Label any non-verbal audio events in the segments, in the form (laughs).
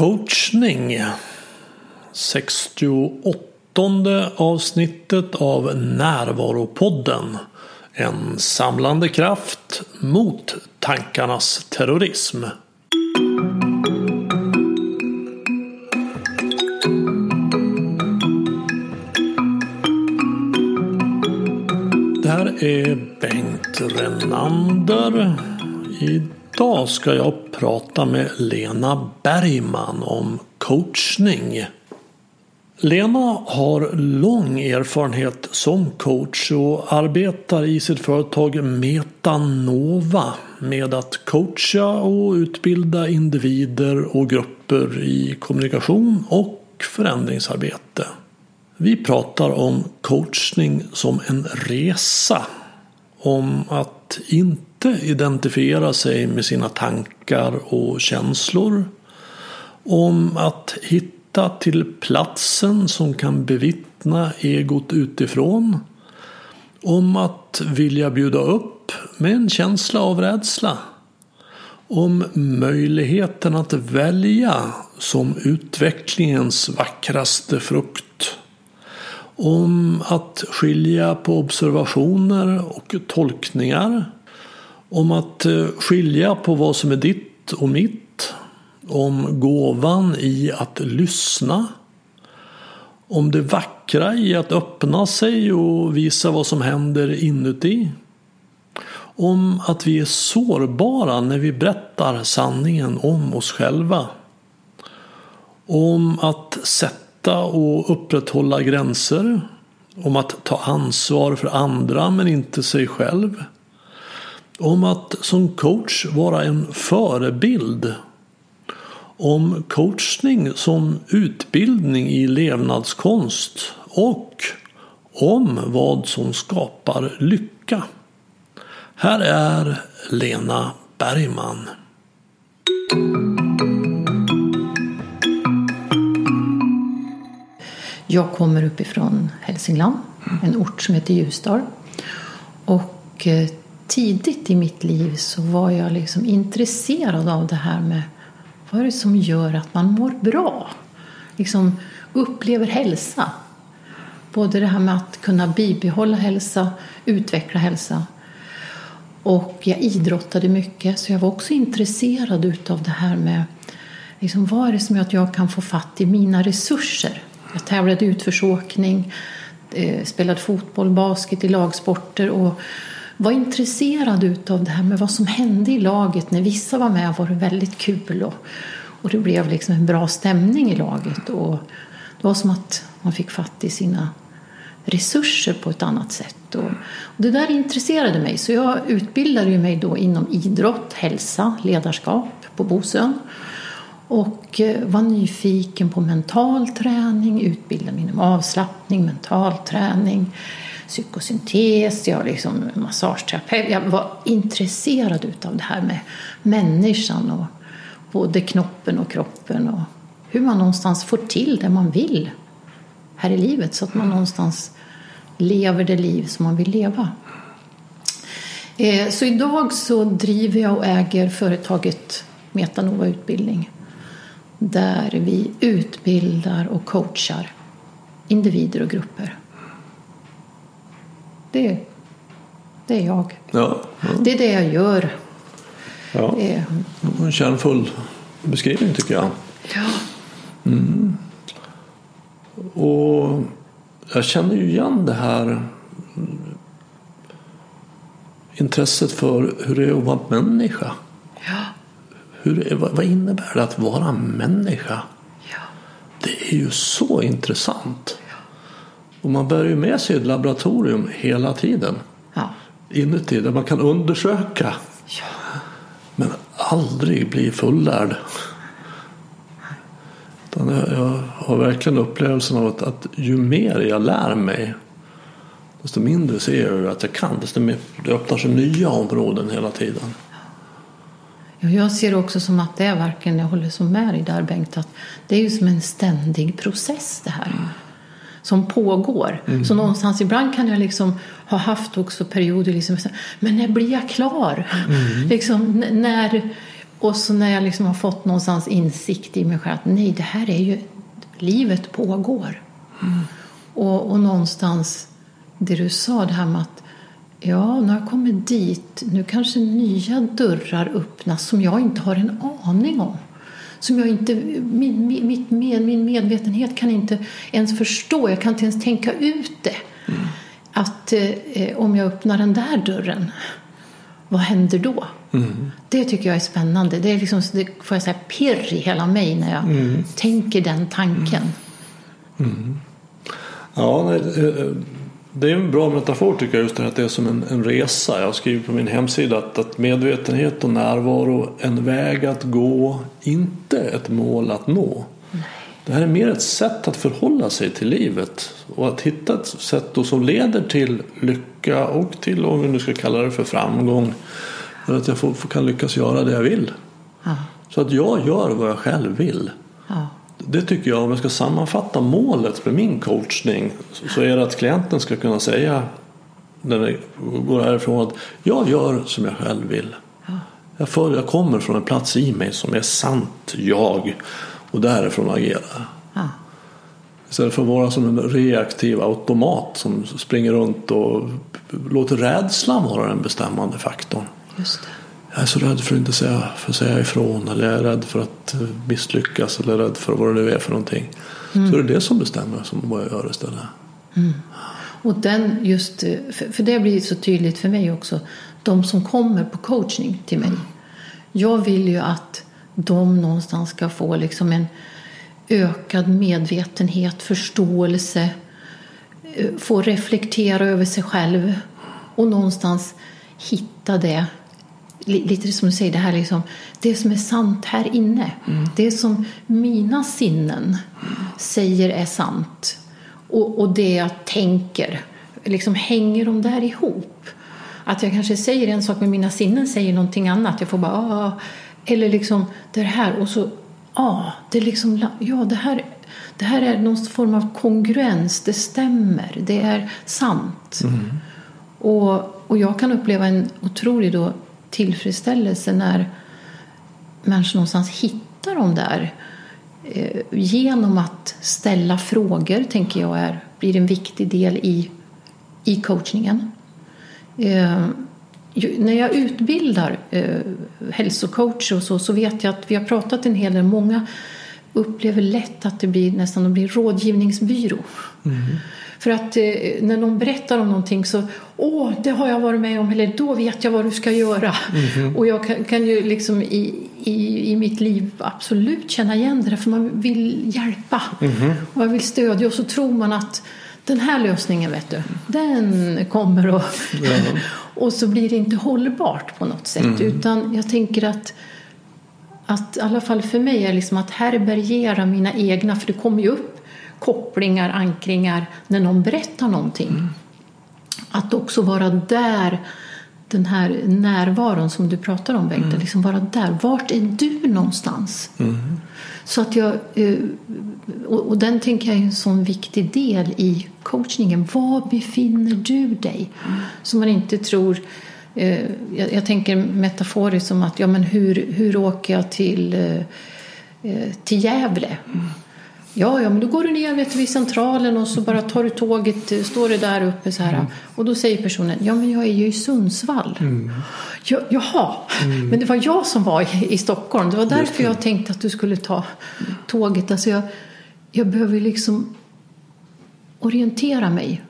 Coachning 68 avsnittet av Närvaropodden En samlande kraft mot tankarnas terrorism. Det här är Bengt Renander. Idag ska jag prata med Lena Bergman om coachning. Lena har lång erfarenhet som coach och arbetar i sitt företag Metanova med att coacha och utbilda individer och grupper i kommunikation och förändringsarbete. Vi pratar om coachning som en resa. Om att inte identifiera sig med sina tankar och känslor. Om att hitta till platsen som kan bevittna egot utifrån. Om att vilja bjuda upp med en känsla av rädsla. Om möjligheten att välja som utvecklingens vackraste frukt om att skilja på observationer och tolkningar. Om att eh, skilja på vad som är ditt och mitt. Om gåvan i att lyssna. Om det vackra i att öppna sig och visa vad som händer inuti. Om att vi är sårbara när vi berättar sanningen om oss själva. Om att sätta och upprätthålla gränser. Om att ta ansvar för andra men inte sig själv. Om att som coach vara en förebild. Om coachning som utbildning i levnadskonst. Och om vad som skapar lycka. Här är Lena Bergman. Jag kommer uppifrån Hälsingland, en ort som heter Ljusdal. Och eh, tidigt i mitt liv så var jag liksom intresserad av det här med vad är det som gör att man mår bra? Liksom upplever hälsa. Både det här med att kunna bibehålla hälsa, utveckla hälsa. Och jag idrottade mycket så jag var också intresserad av det här med liksom, vad är det som gör att jag kan få fatt i mina resurser? Jag tävlade i utförsåkning, eh, spelade fotboll, basket i lagsporter och var intresserad av det här med vad som hände i laget. När vissa var med var det väldigt kul och, och det blev liksom en bra stämning i laget. Och det var som att man fick fatt i sina resurser på ett annat sätt. Och, och det där intresserade mig så jag utbildade mig då inom idrott, hälsa, ledarskap på Bosön och eh, var nyfiken på mental träning, utbildade mig inom avslappning, mental träning, psykosyntes, jag liksom massageterapeut. Jag var intresserad av det här med människan och både knoppen och kroppen och hur man någonstans får till det man vill här i livet så att man någonstans lever det liv som man vill leva. Eh, så idag så driver jag och äger företaget Metanova Utbildning där vi utbildar och coachar individer och grupper. Det, det är jag. Ja, ja. Det är det jag gör. Ja. Det En kärnfull beskrivning tycker jag. Ja. Mm. Och jag känner ju igen det här intresset för hur det är att vara människa. Ja. Hur, vad innebär det att vara människa? Ja. Det är ju så intressant. Och man bär ju med sig ett laboratorium hela tiden. Ja. Inuti där man kan undersöka. Ja. Men aldrig bli fullärd. Jag har verkligen upplevelsen av att, att ju mer jag lär mig desto mindre ser jag att jag kan. Desto mer det öppnar sig nya områden hela tiden. Jag ser också som att det är verkligen, jag håller så med dig där Bengt, att det är ju som en ständig process det här. Mm. Som pågår. Mm. Så någonstans ibland kan jag liksom ha haft också perioder liksom, men när blir jag klar? Mm. (laughs) liksom, när, Och så när jag liksom har fått någonstans insikt i mig själv att nej, det här är ju, livet pågår. Mm. Och, och någonstans det du sa, det här med att ja, har jag kommit dit, nu kanske nya dörrar öppnas som jag inte har en aning om. Som jag inte, min, min, min medvetenhet kan inte ens förstå, jag kan inte ens tänka ut det. Mm. Att eh, om jag öppnar den där dörren, vad händer då? Mm. Det tycker jag är spännande. Det, är liksom, det får jag säga pirr i hela mig när jag mm. tänker den tanken. Mm. Ja, eh, det är en bra metafor tycker jag, just det här att det är som en, en resa. Jag har skrivit på min hemsida att, att medvetenhet och närvaro en väg att gå, inte ett mål att nå. Nej. Det här är mer ett sätt att förhålla sig till livet och att hitta ett sätt som leder till lycka och till, om vi nu ska kalla det för framgång, för att jag får, kan lyckas göra det jag vill. Ja. Så att jag gör vad jag själv vill. Det tycker jag, om jag ska sammanfatta målet med min coachning så är det att klienten ska kunna säga när det går härifrån att jag gör som jag själv vill. Jag, för, jag kommer från en plats i mig som är sant jag och därifrån agera. Ja. Istället för att vara som en reaktiv automat som springer runt och låter rädslan vara den bestämmande faktorn. Just det jag är så rädd för att inte säga, för att säga ifrån eller jag är rädd för att eh, misslyckas eller rädd för vad det nu är för någonting. Mm. Så är det det som bestämmer som vad jag gör istället. Mm. Och den just, eh, för det blir så tydligt för mig också, de som kommer på coachning till mig. Jag vill ju att de någonstans ska få liksom en ökad medvetenhet, förståelse, eh, få reflektera över sig själv och någonstans hitta det lite som du säger, det här liksom, det som är sant här inne. Mm. Det som mina sinnen säger är sant. Och, och det jag tänker, liksom hänger de där ihop? Att jag kanske säger en sak men mina sinnen säger någonting annat. Jag får bara ah, eller liksom det här och så ah, det liksom, ja det här det här är någon form av kongruens, det stämmer, det är sant. Mm. Och, och jag kan uppleva en otrolig då tillfredsställelse när människor någonstans hittar de där eh, genom att ställa frågor, tänker jag är, blir en viktig del i, i coachningen. Eh, när jag utbildar eh, hälsocoacher och så, så vet jag att vi har pratat en hel del, många upplever lätt att det blir nästan det blir rådgivningsbyrå. Mm. För att eh, när någon berättar om någonting så, åh, det har jag varit med om, eller då vet jag vad du ska göra. Mm. Och jag kan, kan, ju liksom i, i, i mitt liv absolut känna igen det, för man vill hjälpa. Mm. Och jag vill stödja och så tror man att den här lösningen, vet du, den kommer och, ja. (laughs) och så blir det inte hållbart på något sätt. Mm. Utan jag tänker att att i alla fall för mig är liksom att härbärgera mina egna, för det kommer ju upp kopplingar, ankringar när någon berättar någonting. Mm. Att också vara där, den här närvaron som du pratar om Bengt, mm. liksom vara där. Vart är du någonstans? Mm. Så att jag, eh, och den tänker jag är en sån viktig del i coachningen. Var befinner du dig? Mm. Så man inte tror eh, jag, tänker metaforiskt som att ja, men hur, hur åker jag till, eh, till Gävle? Ja, ja, men då går du ner vet, vid centralen och så bara tar du tåget, står det där uppe så här. Mm. Och då säger personen, ja men jag är ju i Sundsvall. Mm. Ja, jaha, mm. men det var jag som var i, i Stockholm. Det var därför jag tänkte att du skulle ta tåget. Alltså jag, jag behöver liksom orientera mig.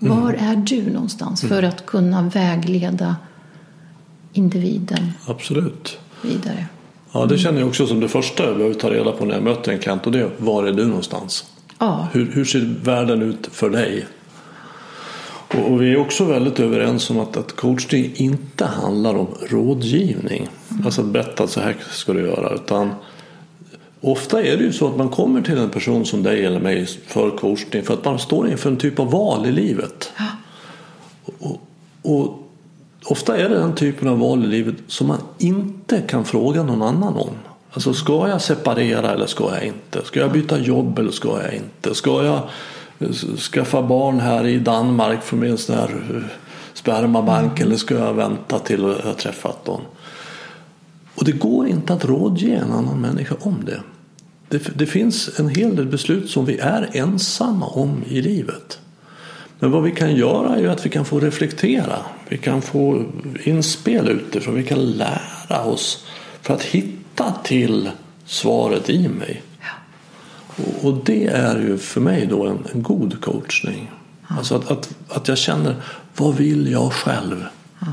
Mm. Var är du någonstans för mm. att kunna vägleda individen Absolut. vidare? Ja, det känner jag också som det första jag behöver ta reda på när jag möter en klient och det är var är du någonstans? Ja. Hur, hur ser världen ut för dig? Och, och, vi är också väldigt överens om att, att coachning inte handlar om rådgivning. Mm. Alltså berätta så här ska du göra. Utan ofta är det ju så att man kommer till en person som dig eller mig för coachning för att man står inför en typ av val i livet. Ja. Och, och ofta är det den typen av val i livet som man inte kan fråga någon annan om. Alltså ska jag separera eller ska jag inte? Ska jag byta jobb eller ska jag inte? Ska jag eh, skaffa barn här i Danmark för min sån här eh, spermabank mm. eller ska jag vänta till jag har träffat någon? Och det går inte att rådge en annan människa om det. det. Det finns en hel del beslut som vi är ensamma om i livet. Men vad vi kan göra är att vi kan få reflektera. Vi kan få inspel utifrån. Vi kan lära oss för att hitta till svaret i mig. Och det är ju för mig då en, en god coachning. Ja. Alltså att, att, att jag känner, vad vill jag själv? Ja.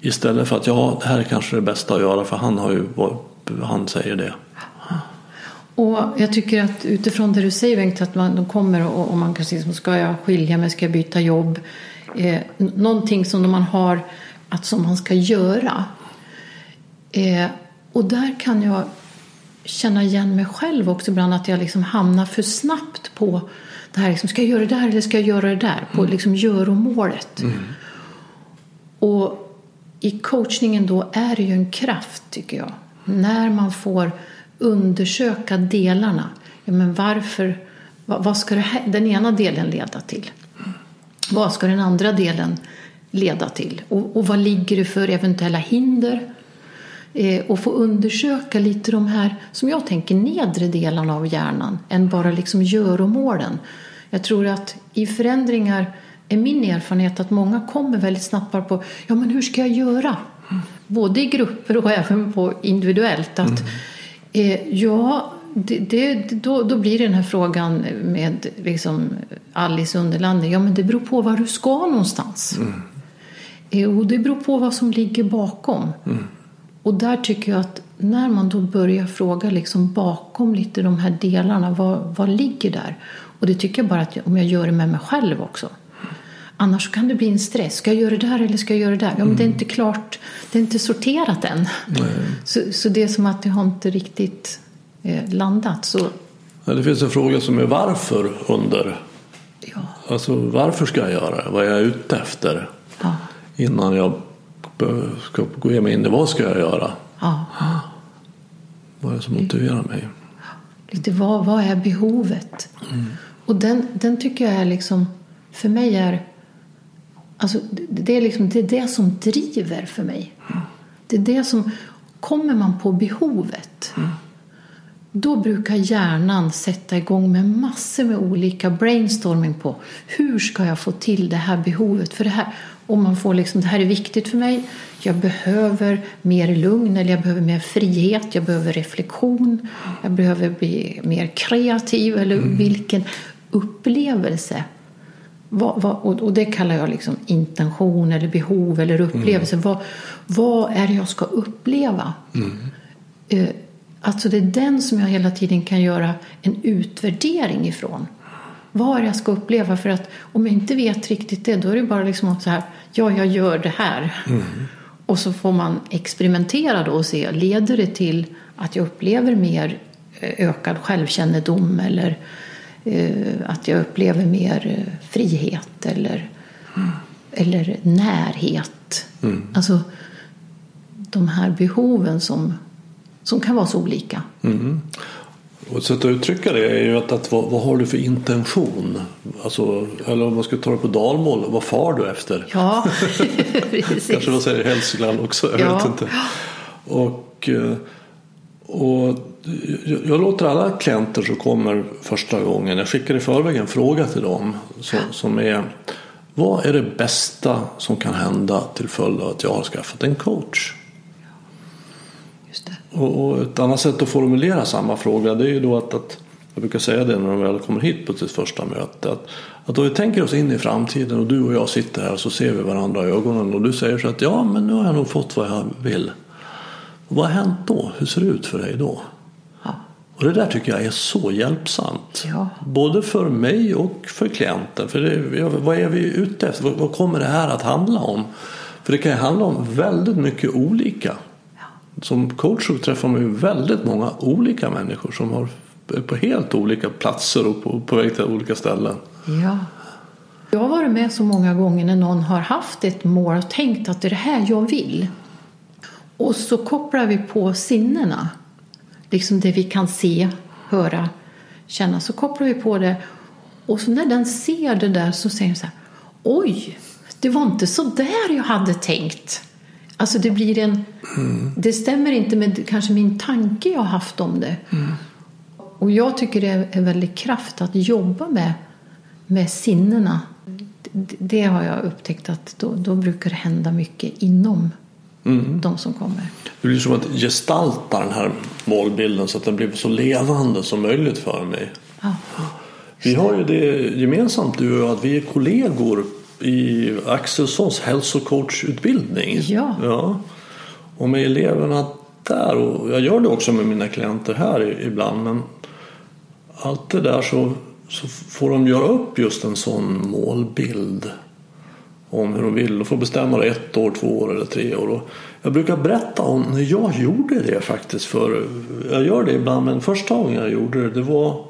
Istället för att ja, det här är kanske det bästa att göra för han, har ju, han säger det. Och jag tycker att utifrån det du säger Bengt, att man, de kommer och, och man kanske liksom, ska jag skilja mig, ska jag byta jobb? Eh, någonting som man har att som man ska göra. Eh, och där kan jag känna igen mig själv också ibland att jag liksom hamnar för snabbt på det här, liksom, ska jag göra det där eller ska jag göra det där? På mm. liksom göromålet. Mm. Och i coachningen då är det ju en kraft tycker jag. När man får undersöka delarna. Ja, men varför, vad, vad ska här, den ena delen leda till? Vad ska den andra delen leda till? Och, och vad ligger det för eventuella hinder? Eh, och få undersöka lite de här, som jag tänker, nedre delarna av hjärnan än bara liksom göromålen. Jag tror att i förändringar är min erfarenhet att många kommer väldigt snabbt på ja men hur ska jag göra? Både i grupper och även på individuellt. Att, mm. Eh, ja, det, det, då, då blir det den här frågan med liksom Alice Underlander. Ja, men det beror på var du ska någonstans. Mm. Eh, och det beror på vad som ligger bakom. Mm. Och där tycker jag att när man då börjar fråga liksom bakom lite de här delarna, vad, vad ligger där? Och det tycker jag bara att om jag gör det med mig själv också. Annars kan det bli en stress. Ska jag göra det där eller ska jag göra det där? Ja, men det är mm. inte klart. Det är inte sorterat än. Så, så det är som att det har inte riktigt eh, landat. Så... Ja, det finns en fråga som är varför under. Ja. Alltså varför ska jag göra det? Vad är jag ute efter? Ja. Innan jag ska gå in i vad ska jag göra? Ja. Vad är det som motiverar mig? Lite vad, vad är behovet? Mm. Och den, den tycker jag är liksom, för mig är, alltså det är liksom det, är det som driver för mig. Mm. Det är det som, kommer man på behovet mm. Då brukar hjärnan sätta igång med massor med olika brainstorming på hur ska jag få till det här behovet för det här. Och man får liksom, det här är viktigt för mig. Jag behöver mer lugn eller jag behöver mer frihet. Jag behöver reflektion. Jag behöver bli mer kreativ eller mm. vilken upplevelse. Vad, vad, och det kallar jag liksom intention eller behov eller upplevelse. Mm. Vad, vad är det jag ska uppleva? Mm. Uh, alltså det är den som jag hela tiden kan göra en utvärdering ifrån. Vad är det jag ska uppleva? För att om jag inte vet riktigt det då är det bara liksom så här, ja jag gör det här. Mm. Och så får man experimentera då och se, leder det till att jag upplever mer eh, ökad självkännedom eller eh, att jag upplever mer eh, frihet eller, mm. eller närhet. Mm. Alltså de här behoven som, som kan vara så olika. Mm. Och ett sätt att uttrycka det är ju att, att vad, vad, har du för intention? Alltså, eller om man ska ta det på dalmål, vad far du efter? Ja, (laughs) precis. Kanske man säger Hälsingland också, jag ja. vet inte. Och, eh, och jag låter alla klienter som kommer första gången, jag skickar i förväg en fråga till dem som, som är vad är det bästa som kan hända till följd av att jag har skaffat en coach? Och, ett annat sätt att formulera samma fråga det är ju då att, att jag brukar säga det när de väl kommer hit på sitt första möte. Att, att då vi tänker oss in i framtiden och du och jag sitter här så ser vi varandra i ögonen och du säger så att ja men nu har jag nog fått vad jag vill. Vad har hänt då? Hur ser det ut för dig då? Ja. Och det där tycker jag är så hjälpsamt. Ja. Både för mig och för klienten. För det, vad är vi ute efter? Vad kommer det här att handla om? För det kan ju handla om väldigt mycket olika som coach så träffar man ju väldigt många olika människor som har på helt olika platser och på, på väg till olika ställen. Ja. Jag har varit med så många gånger när någon har haft ett mål och tänkt att det är det här jag vill. Och så kopplar vi på sinnena. Liksom det vi kan se, höra, känna. Så kopplar vi på det. Och så när den ser det där så säger den så här. Oj, det var inte så där jag hade tänkt. Alltså det blir en... Det stämmer inte med kanske min tanke jag haft om det. Och jag tycker det är en väldig kraft att jobba med, med sinnena. Det, det har jag upptäckt att då, då brukar det hända mycket inom de som kommer. Det blir som att gestalta den här målbilden så att den blir så levande som möjligt för mig. Ja. Vi har ju det gemensamt du och att vi är kollegor i Axelssons hälsocoachutbildning. Ja. ja. Och med eleverna där, och jag gör det också med mina klienter här ibland, men allt det där så, så får de göra upp just en sån målbild om hur de vill. De får bestämma det ett år, två år eller tre år. Och jag brukar berätta om när jag gjorde det faktiskt. För jag gör det ibland, men första gången jag gjorde det, det var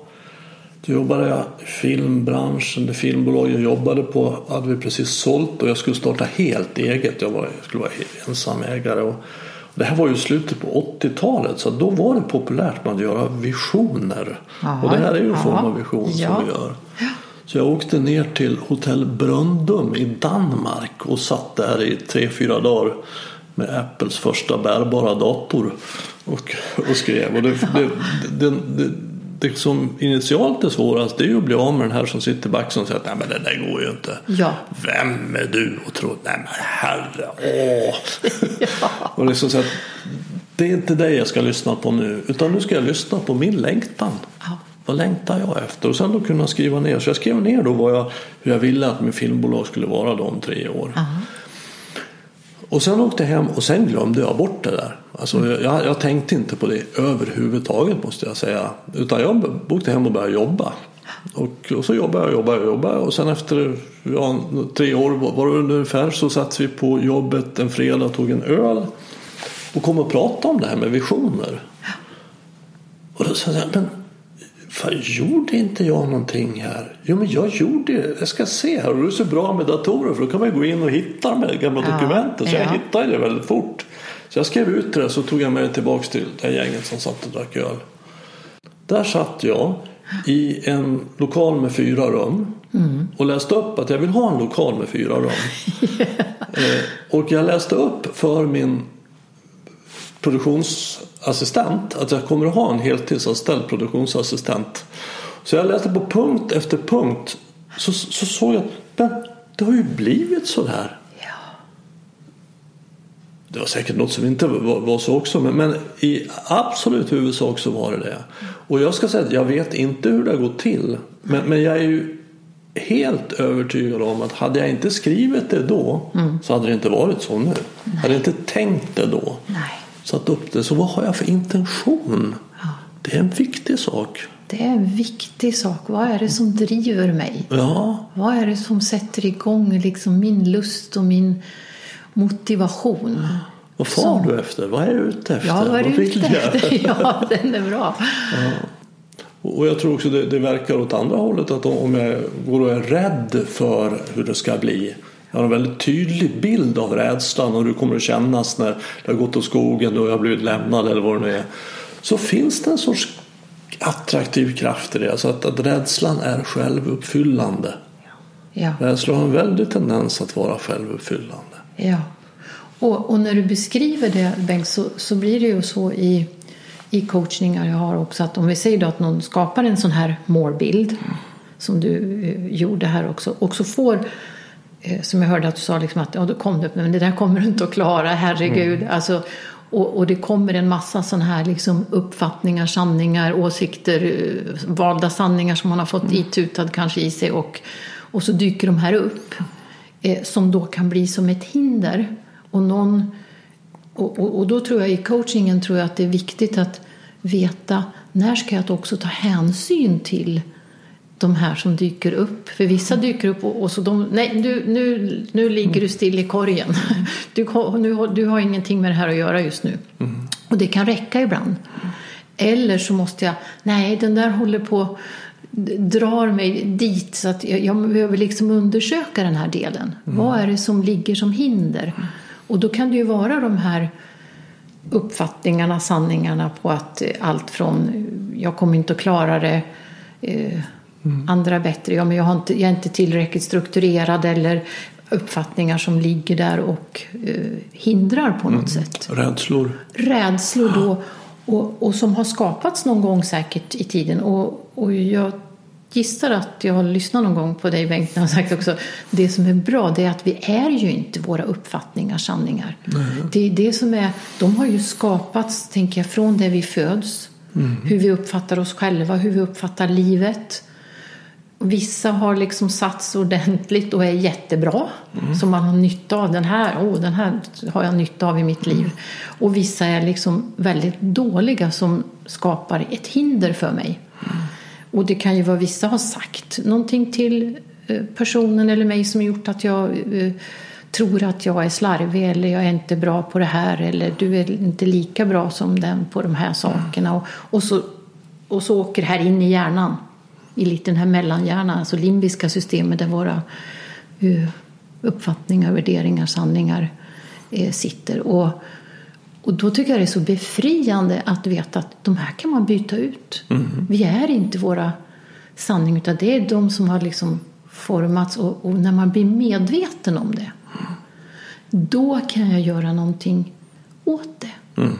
då jobbade jag i filmbranschen, det filmbolag jag jobbade på hade vi precis sålt och jag skulle starta helt eget. Jag, var, jag skulle vara ensamägare. Och, och det här var ju slutet på 80-talet så då var det populärt med att göra visioner. Jaha, och det här är ju en form ja, av vision ja. som vi gör. Så jag åkte ner till hotell Bröndum i Danmark och satt där i tre, fyra dagar med Apples första bärbara dator och, och skrev. Och det, det, det, det, det som initialt är svårast det är ju att bli av med den här som sitter i backen och säger att nej men det där går ju inte. Ja. Vem är du och tror nej men herre åh. (laughs) och liksom så att, det är inte dig jag ska lyssna på nu utan nu ska jag lyssna på min längtan. Vad längtar jag efter? Och sen då kunna skriva ner. Så jag skrev ner då vad jag, hur jag ville att min filmbolag skulle vara då om tre år. Och sen åkte jag hem och sen glömde jag bort det där. Alltså jag, jag tänkte inte på det överhuvudtaget måste jag säga. Utan jag åkte hem och började jobba. Och, och så jobbade jag och jobbade och jobbade. Och sen efter ja, tre år var det ungefär så satt vi på jobbet en fredag och tog en öl. Och kom och pratade om det här med visioner. Och då sa jag, men fan, gjorde inte jag någonting här? Jo, men jag gjorde det. Jag ska se här. Och det är så bra med datorer för då kan man gå in och hitta de här gamla Ja, dokumenten. Så jag ja. hittade det väldigt fort. Så jag skrev ut det så tog jag med det tillbaks till det gänget som satt och drack öl. Där satt jag i en lokal med fyra rum och läste upp att jag vill ha en lokal med fyra rum. (laughs) Eh, och jag läste upp för min produktionsassistent att jag kommer att ha en heltidsanställd produktionsassistent. Så jag läste på punkt efter punkt så, så såg jag men det har ju blivit så där. Ja. Det var säkert något som inte var, var så också men, men i absolut huvudsak så var det det. Och jag ska säga att jag vet inte hur det har gått till men, men jag är ju helt övertygad om att hade jag inte skrivit det då så hade det inte varit så nu. Hade jag inte tänkt det då Nej. Satt upp det. Så vad har jag för intention? Det är en viktig sak. Det är en viktig sak. Vad är det som driver mig? Ja, Vad är det som sätter igång liksom min lust och min motivation? vad far du efter? Vad är du ute efter? Ja, vad är du vill ute efter? (laughs) Ja, den är bra. Och jag tror också det, det verkar åt andra hållet att om jag går och är rädd för hur det ska bli. Jag har en väldigt tydlig bild av rädslan och hur det kommer att kännas när det har gått åt skogen och jag har blivit lämnad eller vad det nu är. Så finns det en sorts attraktiv kraft i det. Alltså att, att rädslan är självuppfyllande. Ja. Rädslan har en väldig tendens att vara självuppfyllande. Ja. Och, och när du beskriver det, Bengt, så, så blir det ju så i, i coachningar jag har också att om vi säger då att någon skapar en sån här målbild som du eh, gjorde här också och så får som jag hörde att du sa liksom att ja, då kom det upp, men det där kommer du inte att klara, herregud. Alltså, och, och det kommer en massa sådana här liksom uppfattningar, sanningar, åsikter, eh, valda sanningar som man har fått itutad kanske i sig och, och så dyker de här upp eh, som då kan bli som ett hinder. Och, någon, och, och, och då tror jag i coachingen tror jag att det är viktigt att veta när ska jag också ta hänsyn till de här som dyker upp. För vissa dyker upp och, och så de, nej du, nu, nu ligger du still i korgen. (laughs) Du, nu, du har ingenting med det här att göra just nu. Och det kan räcka ibland. Eller så måste jag, nej den där håller på drar mig dit så att jag, jag behöver liksom undersöka den här delen. Vad är det som ligger som hinder? Och då kan det ju vara de här uppfattningarna, sanningarna på att eh, allt från eh, jag kommer inte att klara det, eh, andra bättre, ja men jag, har inte, jag är inte tillräckligt strukturerad eller uppfattningar som ligger där och eh, hindrar på något Mm. sätt. Rädslor. Rädslor då och, och som har skapats någon gång säkert i tiden. Och, och jag gissar att jag har lyssnat någon gång på dig Bengt när har sagt också det som är bra det är att vi är ju inte våra uppfattningar sanningar. Det är det som är, de har ju skapats tänker jag från det vi föds. Hur vi uppfattar oss själva, hur vi uppfattar livet. Vissa har liksom satts ordentligt och är jättebra. Som man har nytta av. Den här, oh, den här har jag nytta av i mitt liv. Och vissa är liksom väldigt dåliga som skapar ett hinder för mig. Och det kan ju vara vissa har sagt någonting till eh, personen eller mig som gjort att jag eh, tror att jag är slarvig eller jag är inte bra på det här eller du är inte lika bra som den på de här sakerna. Och, och, så, och så åker det här in i hjärnan, i lite den här mellanhjärnan, alltså limbiska systemet där våra eh, uppfattningar, värderingar, sanningar eh, sitter. Och, och då tycker jag det är så befriande att veta att de här kan man byta ut. Vi är inte våra sanningar utan det är de som har liksom formats och, och när man blir medveten om det då kan jag göra någonting åt det. Eh,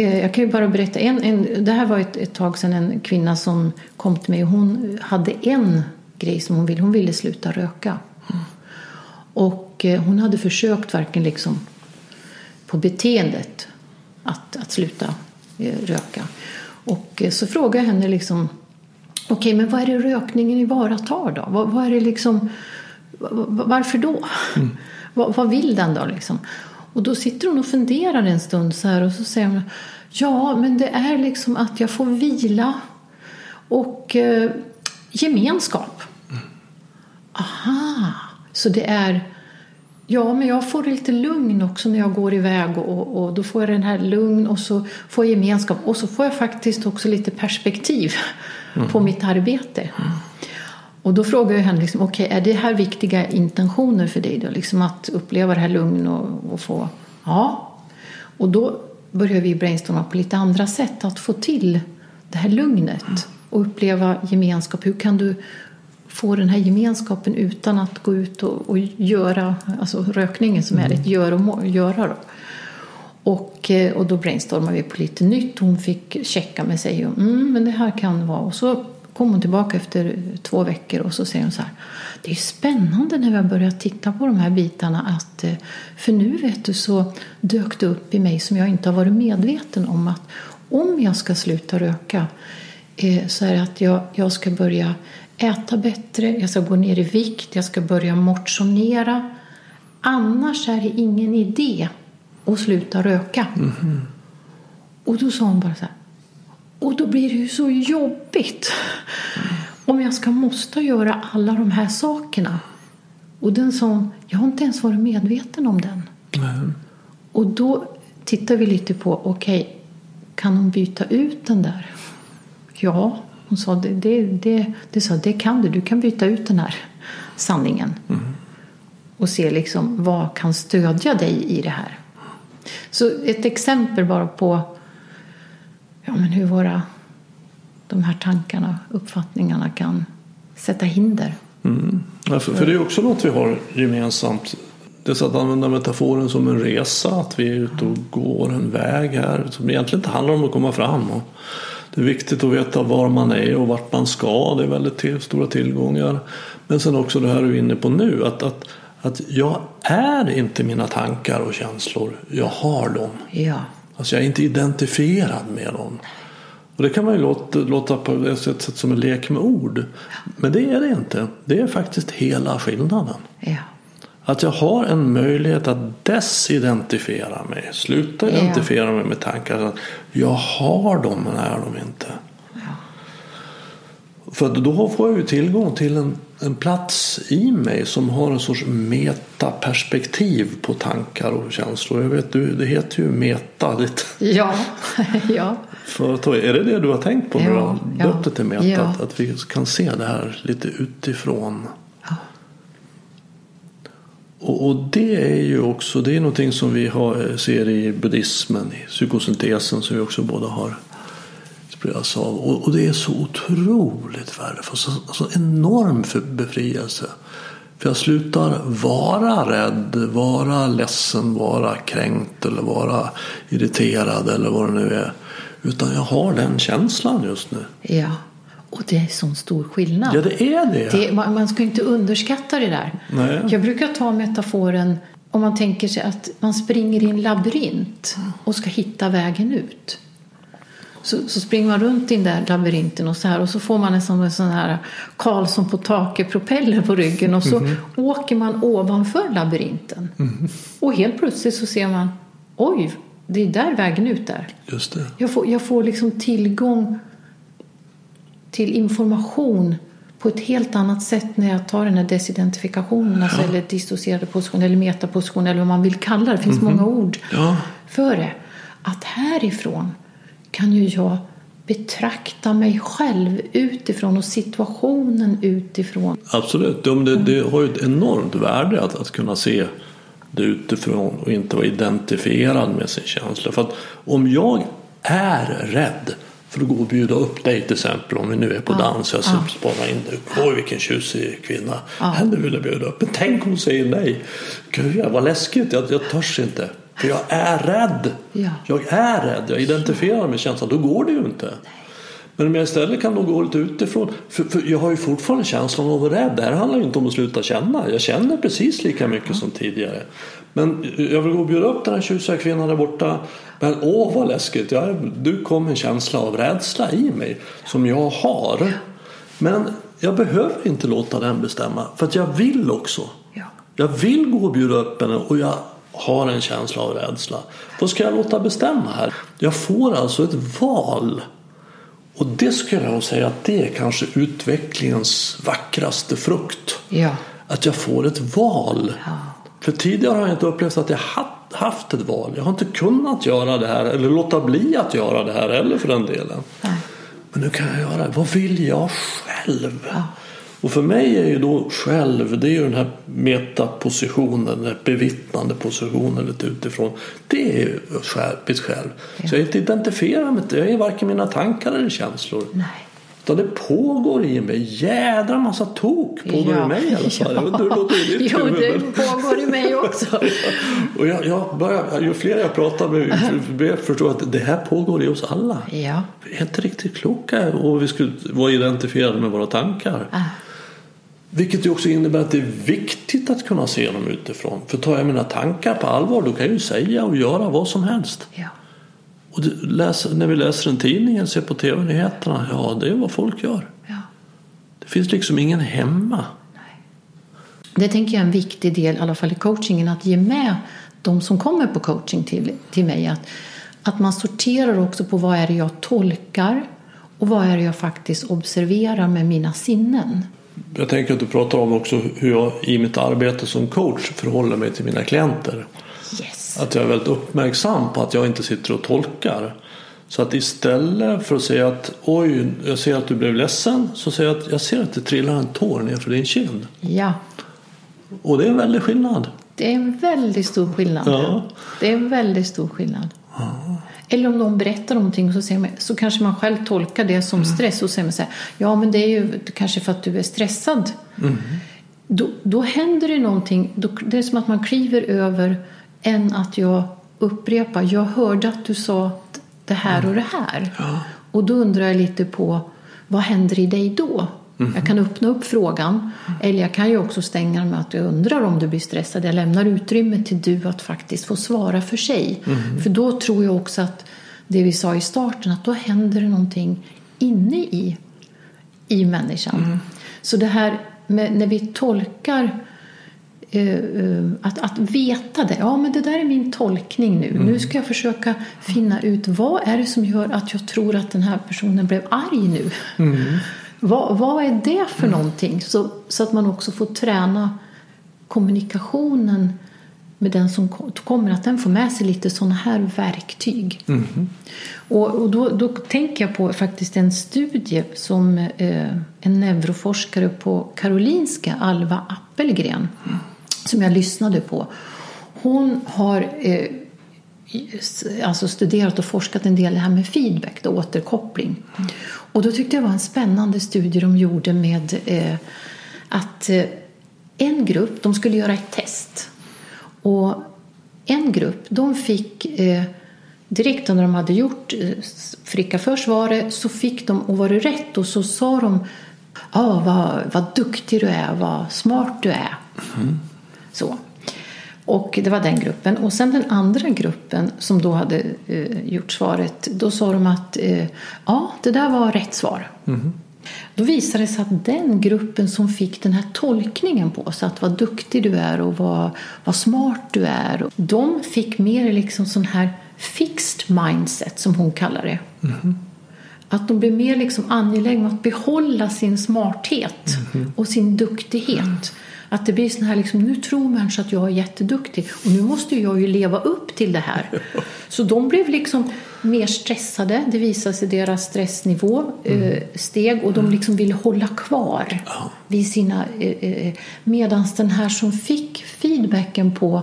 Jag kan ju bara berätta. En, en, det här var ett, ett tag sedan en kvinna som kom till mig och hon hade en grej som hon ville. Hon ville sluta röka. Och eh, hon hade försökt verkligen liksom på beteendet att, att sluta eh, röka. Och eh, så frågade jag henne liksom Okej, men vad är det rökningen i vara tar då? Vad, vad är det liksom, va- va- varför då? (laughs) vad, vad vill den då liksom? Och då sitter hon och funderar en stund så här och så säger hon Ja, men det är liksom att jag får vila och eh, gemenskap. Aha, så det är Ja, men jag får lite lugn också när jag går iväg och, och, och då får jag den här lugn och så får jag gemenskap och så får jag faktiskt också lite perspektiv på mitt arbete. Och då frågar jag henne, liksom, okej, är det här viktiga intentioner för dig då? Liksom att uppleva det här lugn och, och få, ja. Och då börjar vi brainstorma på lite andra sätt att få till det här lugnet och uppleva gemenskap. Hur kan du få den här gemenskapen utan att gå ut och, och göra, alltså rökningen som är ett gör och må, göra då. Och, eh, och då brainstormade vi på lite nytt. Hon fick checka med sig. Och, mm, men det här kan vara. Och så kom hon tillbaka efter två veckor och så säger hon så här. Det är spännande när vi har börjat titta på de här bitarna. Att, eh, för nu vet du så dök det upp i mig som jag inte har varit medveten om. Att om jag ska sluta röka eh, så är det att jag, jag ska börja äta bättre. Jag ska gå ner i vikt. Jag ska börja motionera. Annars är det ingen idé att sluta röka. Och då sa hon bara så här. Och då blir det ju så jobbigt. Om jag ska måste göra alla de här sakerna. Och den hon, jag har inte ens varit medveten om den. Och då tittar vi lite på, okej, kan hon byta ut den där? Ja, hon sa, det, det, det, det, sa, det kan du. Du kan byta ut den här sanningen. Och se liksom, vad kan stödja dig i det här. Så ett exempel bara på ja, men hur våra de här tankarna, uppfattningarna kan sätta hinder. Ja, för, för det är också något vi har gemensamt. Det är så att använda metaforen som en resa. Att vi är ute och går en väg här som egentligen inte handlar om att komma fram. Och det är viktigt att veta var man är och vart man ska. Det är väldigt till, stora tillgångar. Men sen också det här du är inne på nu. Att, att, att jag är inte mina tankar och känslor. Jag har dem. Ja, Alltså jag är inte identifierad med dem. Och det kan man ju låta, låta på ett sätt som en lek med ord. Men det är det inte. Det är faktiskt hela skillnaden. ja, Att jag har en möjlighet att desidentifiera mig. Sluta Ja. identifiera mig med tankar. Att jag har dem men är de inte. För då får jag ju tillgång till en, en plats i mig som har en sorts metaperspektiv på tankar och känslor. Jag vet, du, det heter ju meta. Ditt ja, (laughs) ja, företag. Är det det du har tänkt på när Ja, du har ja, döpt det till meta? ja. Att, att vi kan se det här lite utifrån. ja. Och, och det är ju också det är någonting som vi har, ser i buddhismen, i psykosyntesen som vi också båda har inspirerats av. Och, och det är så otroligt värdefullt. Så, alltså enorm för befrielse. För jag slutar vara rädd, vara ledsen, vara kränkt eller vara irriterad eller vad det nu är. Utan jag har den känslan just nu. Ja, och det är sån stor skillnad. Ja, det är det. det man, man ska inte underskatta det där. Nej. Jag brukar ta metaforen om man tänker sig att man springer i en labyrint och ska hitta vägen ut. Så, så springer man runt i den där labyrinten och så här och så får man en sån, en sån här Karlsson på taket propeller på ryggen och så Mhm. åker man ovanför labyrinten. Och helt plötsligt så ser man oj, det är där vägen ut är. Just det. Jag får, jag får liksom tillgång till information på ett helt annat sätt när jag tar den här desidentifikationen alltså, eller dissocierade position eller metaposition eller vad man vill kalla det. Det finns många ord Ja, för det. Att härifrån kan ju jag betrakta mig själv utifrån och situationen utifrån. absolut. Ja, det, det har ju ett enormt värde att, att kunna se det utifrån och inte vara identifierad med sin känsla. För att om jag är rädd för att gå och bjuda upp dig till exempel om vi nu är på dans och jag ja. spanar in dig. Oj vilken tjusig kvinna. Henne vill jag bjuda upp. Men tänk om hon säger nej. Gud vad läskigt. Jag, jag törs inte. För jag är rädd. Ja. Jag är rädd. Jag identifierar med känslan. Då går det ju inte. Men om jag istället kan då gå lite utifrån. För, för jag har ju fortfarande känslan av att vara rädd. Det här handlar ju inte om att sluta känna. Jag känner precis lika mycket som tidigare. Men jag vill gå och bjuda upp den här tjusiga kvinnan där borta. Men åh vad läskigt. Jag, du kom en känsla av rädsla i mig. Som jag har. Men jag behöver inte låta den bestämma. För att jag vill också. Ja. Jag vill gå och bjuda upp henne och jag har en känsla av rädsla. Vad ska jag låta bestämma här? Jag får alltså ett val. Och det skulle jag säga att det är kanske utvecklingens vackraste frukt. Ja. Att jag får ett val. Ja. För tidigare har jag inte upplevt att jag ha- haft ett val. Jag har inte kunnat göra det här eller låta bli att göra det här eller för den delen. Nej. Men nu kan jag göra det. Vad vill jag själv? Ja. Och för mig är ju då själv, det är ju den här metapositionen, den bevittnande positionen lite utifrån. Det är ju själv, mitt själv. Så jag inte identifierad med det. Jag är varken mina tankar eller känslor. Nej. Utan det pågår i mig. Jädra massa tok pågår i mig i alla fall. Jag vet hur det (laughs) Jo, det pågår i mig också. (laughs) Och jag, jag börjar, ju fler jag pratar med, mer förstår jag att det här pågår i oss alla. Ja. Vi är inte riktigt kloka och vi skulle vara identifierade med våra tankar. Ah. Vilket ju också innebär att det är viktigt att kunna se dem utifrån. För tar jag mina tankar på allvar då kan jag ju säga och göra vad som helst. Ja. Och det, när vi läser en tidning eller ser på tv-nyheterna, ja det är vad folk gör. Ja. Det finns liksom ingen hemma. Det tänker jag är en viktig del, i alla fall i coachingen, att ge med de som kommer på coaching till, till mig. Att, att man sorterar också på vad är det jag tolkar och vad är det jag faktiskt observerar med mina sinnen. Jag tänker att du pratar om också hur jag i mitt arbete som coach förhåller mig till mina klienter. Yes. Att jag är väldigt uppmärksam på att jag inte sitter och tolkar. Så att istället för att säga att oj, jag ser att du blev ledsen. Så säger jag att jag ser att det trillar en tår ner för din kind. Ja, Och det är en väldig skillnad. det är en väldigt stor skillnad. Ja. Det är en väldigt stor skillnad. Eller om någon berättar någonting så, man, så kanske man själv tolkar det som stress och säger man så här, ja men det är ju kanske för att du är stressad. Då, då händer det någonting, då, det är som att man kliver över än att jag upprepar, jag hörde att du sa det här och det här. Och då undrar jag lite på, vad händer i dig då? Jag kan öppna upp frågan, eller jag kan ju också stänga med att jag undrar om du blir stressad. Jag lämnar utrymme till du att faktiskt få svara för sig. För då tror jag också att det vi sa i starten, att då händer det någonting inne i, i människan. Så det här med när vi tolkar eh, eh, att, att veta det. Ja, men det där är min tolkning nu. Nu ska jag försöka finna ut vad är det som gör att jag tror att den här personen blev arg nu. Vad, vad är det för någonting? Så, så att man också får träna kommunikationen med den som ko- kommer, att den får med sig lite sådana här verktyg. Och, och då, då tänker jag på faktiskt en studie som eh, en neuroforskare på Karolinska, Alva Appelgren, som jag lyssnade på. Hon har eh, alltså studerat och forskat en del det här med feedback, då, återkoppling. Och då tyckte jag det var en spännande studie de gjorde med eh, att eh, en grupp de skulle göra ett test. Och en grupp de fick eh, direkt när de hade gjort eh, fricka för svaret så fick de, och var det rätt, och så sa de ah, vad, vad duktig du är, vad smart du är. Mm. Så. Och det var den gruppen. Och sen den andra gruppen som då hade eh, gjort svaret, då sa de att eh, ja, det där var rätt svar. Mm. Då visade det sig att den gruppen som fick den här tolkningen på sig, att vad duktig du är och vad, vad smart du är, de fick mer liksom sån här fixed mindset som hon kallar det. Mm. Att de blev mer liksom angelägna om att behålla sin smarthet mm. och sin duktighet. Att det blir sån här liksom, nu tror människor att jag är jätteduktig och nu måste jag ju leva upp till det här. (laughs) Så de blev liksom mer stressade. Det visade sig deras stressnivå mm. eh, steg och de liksom ville hålla kvar vid sina... Eh, eh, Medan den här som fick feedbacken på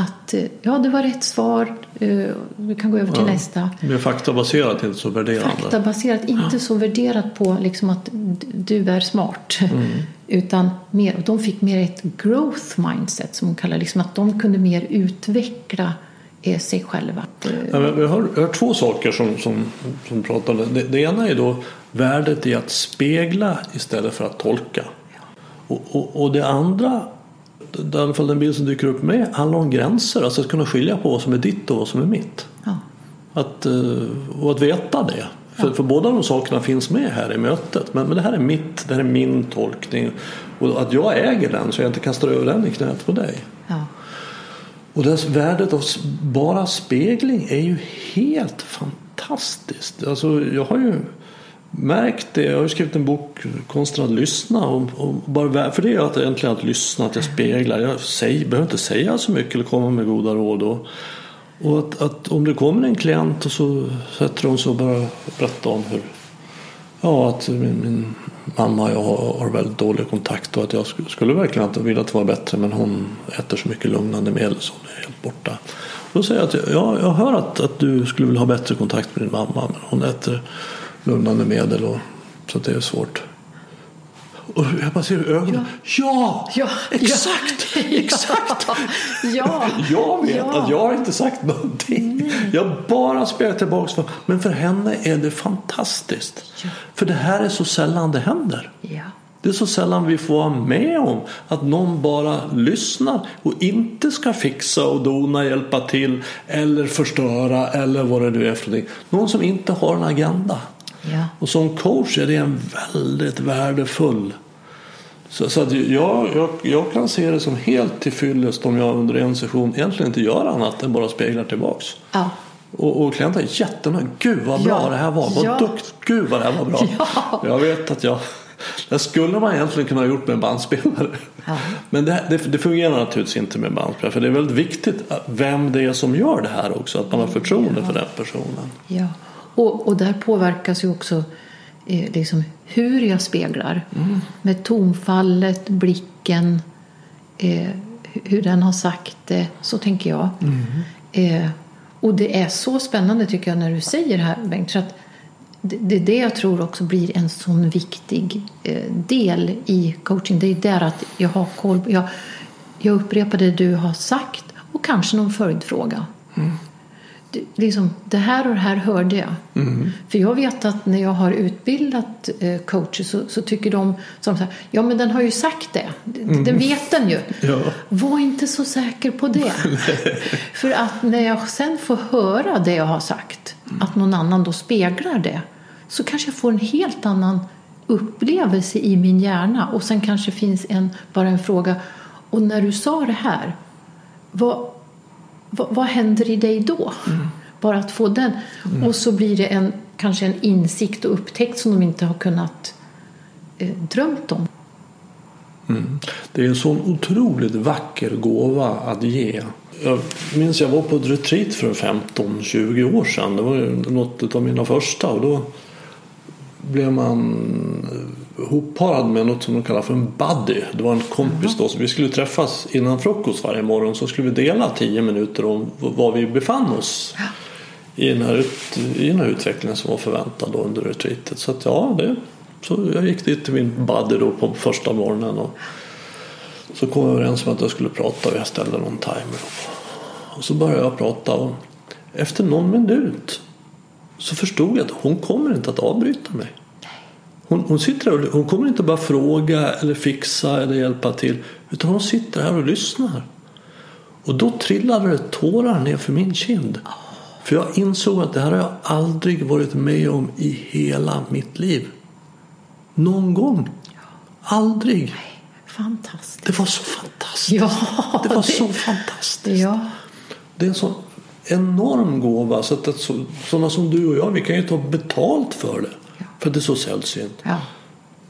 att eh, ja, det var rätt svar. Eh, vi kan gå över till ja, nästa. Mer faktabaserat, inte så värderande. Faktabaserat, inte ja. så värderat på liksom att du är smart. Mm. (laughs) Utan mer, och de fick mer ett growth mindset som hon kallar liksom att de kunde mer utveckla eh, sig själva. Ja, vi, har, har två saker som, som, som pratade. Det, det ena är då värdet i att spegla istället för att tolka. Och, och, och det andra i alla fall den bild som dyker upp med handlar om gränser. Alltså att kunna skilja på vad som är ditt och vad som är mitt. Ja. Att, eh, och att veta det. För, ja. för båda de sakerna finns med här i mötet. Men, men det här är mitt, det här är min tolkning. Och att jag äger den så jag inte kastar över den i knät på dig. Ja. Och dess värdet av bara spegling är ju helt fantastiskt. Alltså jag har ju märkt det. Jag har ju skrivit en bok, Konsten att lyssna. Och, och bara, för det är att egentligen att lyssna, att jag speglar. Jag säger, behöver inte säga så mycket eller komma med goda råd. Och, och att, att, om det kommer en klient och så sätter de sig och bara berätta om hur Ja, att min, min mamma och jag har, har väldigt dålig kontakt och att jag skulle verkligen vilja att det var bättre men hon äter så mycket lugnande medel så hon är helt borta. Då säger jag att jag, jag hör att, att du skulle vilja ha bättre kontakt med din mamma men hon äter lugnande medel. Och, så det är svårt. Och jag bara ser ögonen. Ja, ja, ja exakt! (laughs) Ja, exakt! Ja, jag vet ja. att jag har inte sagt någonting. Nej. Jag bara spelar tillbaka. Men för henne är det fantastiskt. Ja. För det här är så sällan det händer. Ja. Det är så sällan vi får vara med om att någon bara lyssnar och inte ska fixa och dona, hjälpa till eller förstöra eller vad det nu är för någonting. Någon som inte har en agenda. Ja. Och som coach är det en väldigt värdefull. Så, så jag, jag, jag kan se det som helt till fyllest om jag under en session egentligen inte gör annat än bara speglar tillbaks. Ja. Och, och klienten är jättenöjd. Gud vad bra ja. det här var. Vad ja. dukt. Gud vad det här var bra. Ja. Jag vet att jag det skulle man egentligen kunna ha gjort med en bandspelare. Ja. Men det, det, det, fungerar naturligtvis inte med bandspelare. För det är väldigt viktigt vem det är som gör det här också. Att man har förtroende för den personen. Och, och där påverkas ju också eh, liksom hur jag speglar. Mm. Med tonfallet, blicken, eh, hur den har sagt det. Så tänker jag. Mm. Eh, och det är så spännande tycker jag när du säger det här Bengt. För att det är det jag tror också blir en sån viktig eh, del i coaching. Det är där att jag har koll. Jag, jag upprepar det du har sagt och kanske någon följdfråga. Mm liksom, det här och det här hörde jag. Mm. För jag vet att när jag har utbildat eh, coacher så, så, tycker de som så här, ja men den har ju sagt det. Mm. Den vet den ju. (laughs) Ja. Var inte så säker på det. (laughs) För att när jag sen får höra det jag har sagt, mm. att någon annan då speglar det, så kanske jag får en helt annan upplevelse i min hjärna. Och sen kanske finns en, bara en fråga, och när du sa det här, vad, vad, händer i dig då? Mm. Bara att få den. Mm. Och så blir det en, kanske en insikt och upptäckt som de inte har kunnat eh, drömt om. Mm. Det är en sån otroligt vacker gåva att ge. Jag minns jag var på ett retreat för 15-20 år sedan. Det var något av mina första. Och då blev man hopparad med något som de kallar för en buddy. Det var en kompis då. Så vi skulle träffas innan frukost varje morgon. Så skulle vi dela tio minuter om var vi befann oss. I den, här ut, I den här utvecklingen som var förväntad då under retreatet. Så att ja, det, så jag gick dit till min buddy då på första morgonen. Och Så kom vi överens om att jag skulle prata och jag ställde någon timer. Och så började jag prata och efter någon minut så förstod jag att hon kommer inte att avbryta mig. Hon, hon sitter och, hon kommer inte bara fråga eller fixa eller hjälpa till utan hon sitter här och lyssnar. Och då trillade det tårar ner för min kind. För jag insåg att det här har jag aldrig varit med om i hela mitt liv. Någon gång. Aldrig. Fantastiskt. Det var så fantastiskt. Ja, det var det- så fantastiskt. Ja, Det är en sån enorm gåva. Så att så, sådana som du och jag, vi kan ju ta betalt för det. För det är så sällsynt. ja,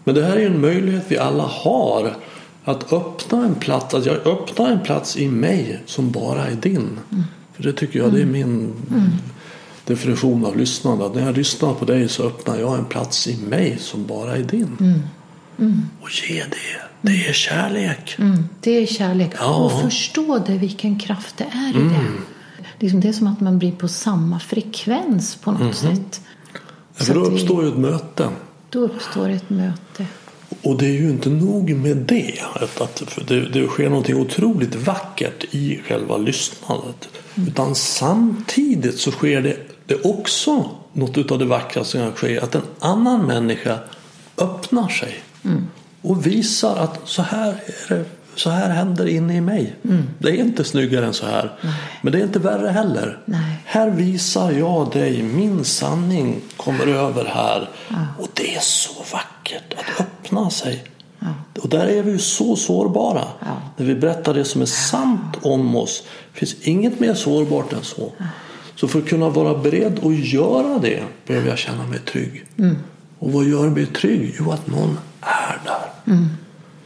Men det här är en möjlighet vi alla har. Att öppna en plats, att jag öppnar en plats i mig som bara är din. För det tycker jag det är min definition av lyssnande. Att när jag lyssnar på dig så öppnar jag en plats i mig som bara är din. Och ge det. Det är kärlek. mm, det är kärlek. Ja. Och förstå det, vilken kraft det är i det. Liksom det är som att man blir på samma frekvens på något sätt. För då uppstår ju ett möte. Då uppstår ett möte. Och det är ju inte nog med det. Att, att, det, det sker någonting otroligt vackert i själva lyssnandet. Utan samtidigt så sker det, det också något av det vackraste som kan ske. Att en annan människa öppnar sig. Och visar att så här, är det, så här händer inne i mig. Det är inte snyggare än så här. Men det är inte värre heller. Nej. Här visar jag dig, min sanning kommer över här. Och det är så vackert att öppna sig. Och där är vi ju så sårbara. När vi berättar det som är sant om oss. Det finns inget mer sårbart än så. Så för att kunna vara beredd att göra det behöver jag känna mig trygg. Och vad gör mig trygg? Jo, att någon är där.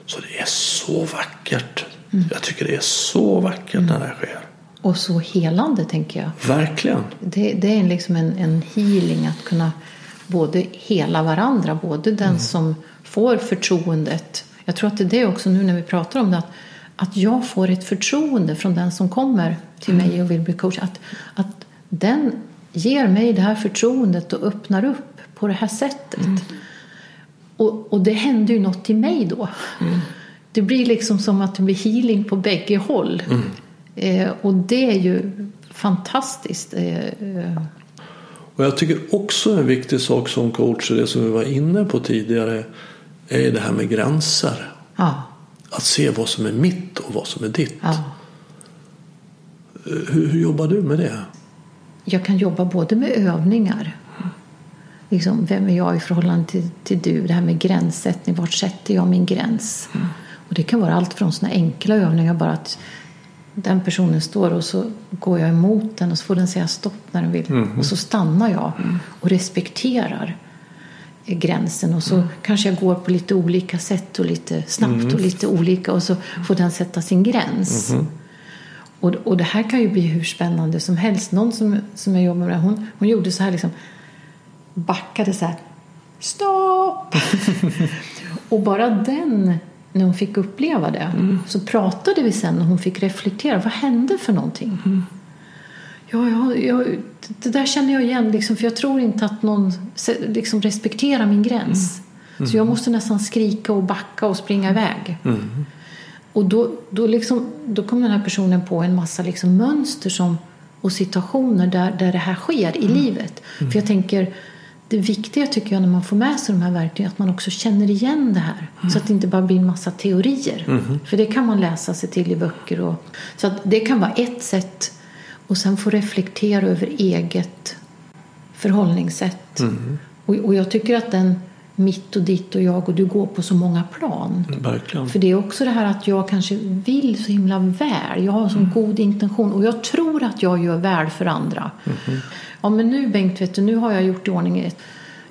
Så det är så vackert. Jag tycker det är så vackert när det sker. Och så helande, tänker jag. Verkligen. Det, det är liksom en, en healing att kunna både hela varandra, både den som får förtroendet. Jag tror att det är det också nu när vi pratar om det, att, att jag får ett förtroende från den som kommer till mig och vill bli coach. Att, att den ger mig det här förtroendet och öppnar upp på det här sättet. Och, och det händer ju något i mig då. Det blir liksom som att det blir healing på bägge håll. Eh, och det är ju fantastiskt. Eh, eh, Och jag tycker också en viktig sak som coach, det som vi var inne på tidigare, är det här med gränser. ja, Att se vad som är mitt och vad som är ditt. ja. Hur, hur jobbar du med det? Jag kan jobba både med övningar. Liksom, vem är jag i förhållande till, till du? Det här med gränssättning. Vart sätter jag min gräns? Och det kan vara allt från såna enkla övningar. Bara att den personen står och så går jag emot den och så får den säga stopp när den vill. Och så stannar jag och respekterar gränsen och så kanske jag går på lite olika sätt och lite snabbt och lite olika och så får den sätta sin gräns. Och, och det här kan ju bli hur spännande som helst. Någon som, som jag jobbar med, hon, hon gjorde så här liksom backade så här stopp! (laughs) och bara den, när hon fick uppleva det så pratade vi sen och hon fick reflektera. Vad hände för någonting? Ja, ja, ja, det där känner jag igen, liksom, för jag tror inte att någon liksom, respekterar min gräns. Så jag måste nästan skrika och backa och springa iväg. Och då, då, liksom, då kom den här personen på en massa liksom mönster som, och situationer där, där det här sker i livet. För jag tänker, det viktiga tycker jag när man får med sig de här verktygen är att man också känner igen det här. Så att det inte bara blir en massa teorier. För det kan man läsa sig till i böcker. Och, så att det kan vara ett sätt. Och sen få reflektera över eget förhållningssätt. Och, och jag tycker att den mitt och ditt och jag och du går på så många plan. Verkligen. För det är också det här att jag kanske vill så himla väl. Jag har så god intention och jag tror att jag gör väl för andra. Ja men nu Bengt, vet du, nu har jag gjort i ordning ett,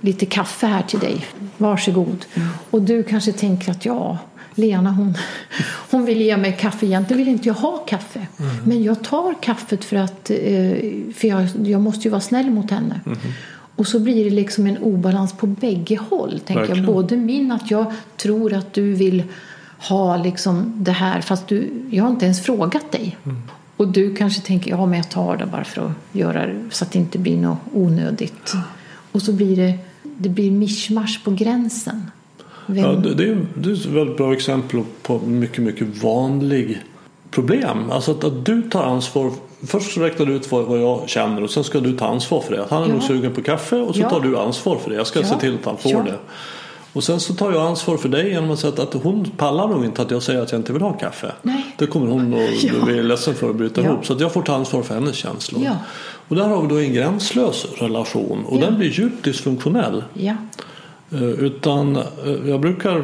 lite kaffe här till dig. Varsågod. Och du kanske tänker att ja, Lena hon, (laughs) hon vill ge mig kaffe. Egentligen vill inte jag ha kaffe. Men jag tar kaffet för att eh, för jag, jag måste ju vara snäll mot henne. Och så blir det liksom en obalans på bägge håll. Tänker jag. Både min att jag tror att du vill ha liksom det här fast du, jag har inte ens frågat dig. Och du kanske tänker ja men jag tar det bara för att göra det så att det inte blir något onödigt. Och så blir det, det blir mischmasch på gränsen. Vem... Ja, det, det, är, det är ett väldigt bra exempel på mycket, mycket vanlig problem. Alltså att, att du tar ansvar. Först så räknar du ut vad, vad jag känner och sen ska du ta ansvar för det. Han är Ja. nog sugen på kaffe och så Ja. tar du ansvar för det. Jag ska Ja. se till att han får Ja. det. Och sen så tar jag ansvar för dig genom att säga att hon pallar nog inte att jag säger att jag inte vill ha kaffe. Nej. Det kommer hon att (laughs) Ja. bli ledsen för att bryta Ja. ihop. Så att jag får ta ansvar för hennes känslor. Ja. Och där har vi då en gränslös relation och Ja. den blir djupt dysfunktionell. Eh, Utan eh, jag brukar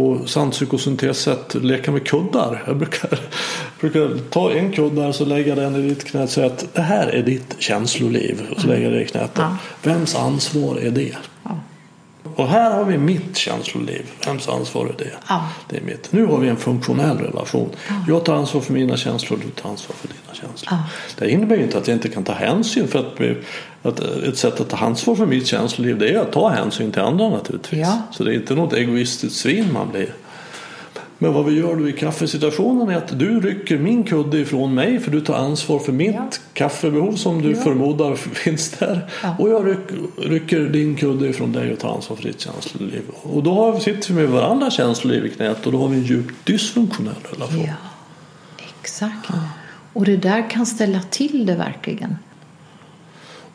på sandpsykosyntes-sätt leka med kuddar. Jag brukar, (laughs) brukar ta en kudde så lägga den i ditt knä och säga att det här är ditt känsloliv. Och så lägger jag det i knät. Ja. Vems ansvar är det? Ja. Och här har vi mitt känsloliv. Vems ansvar är det? Ja. Det är mitt. Nu har vi en funktionell relation. Jag tar ansvar för mina känslor, du tar ansvar för dina känslor. Det innebär inte att jag inte kan ta hänsyn. För att, att ett sätt att ta ansvar för mitt känsloliv det är att ta hänsyn till andra naturligtvis. Ja. Så det är inte något egoistiskt svin man blir. Men vad vi gör då i kaffesituationen är att du rycker min kudde ifrån mig för du tar ansvar för mitt Ja. kaffebehov som du Ja. förmodar (laughs) finns där. Ja. Och jag ryck, rycker din kudde ifrån dig och tar ansvar för ditt känsloliv. Och då har, sitter vi med varandra känsloliv i knät och då har vi en djupt dysfunktionell relation. Ja, exakt. Och det där kan ställa till det verkligen.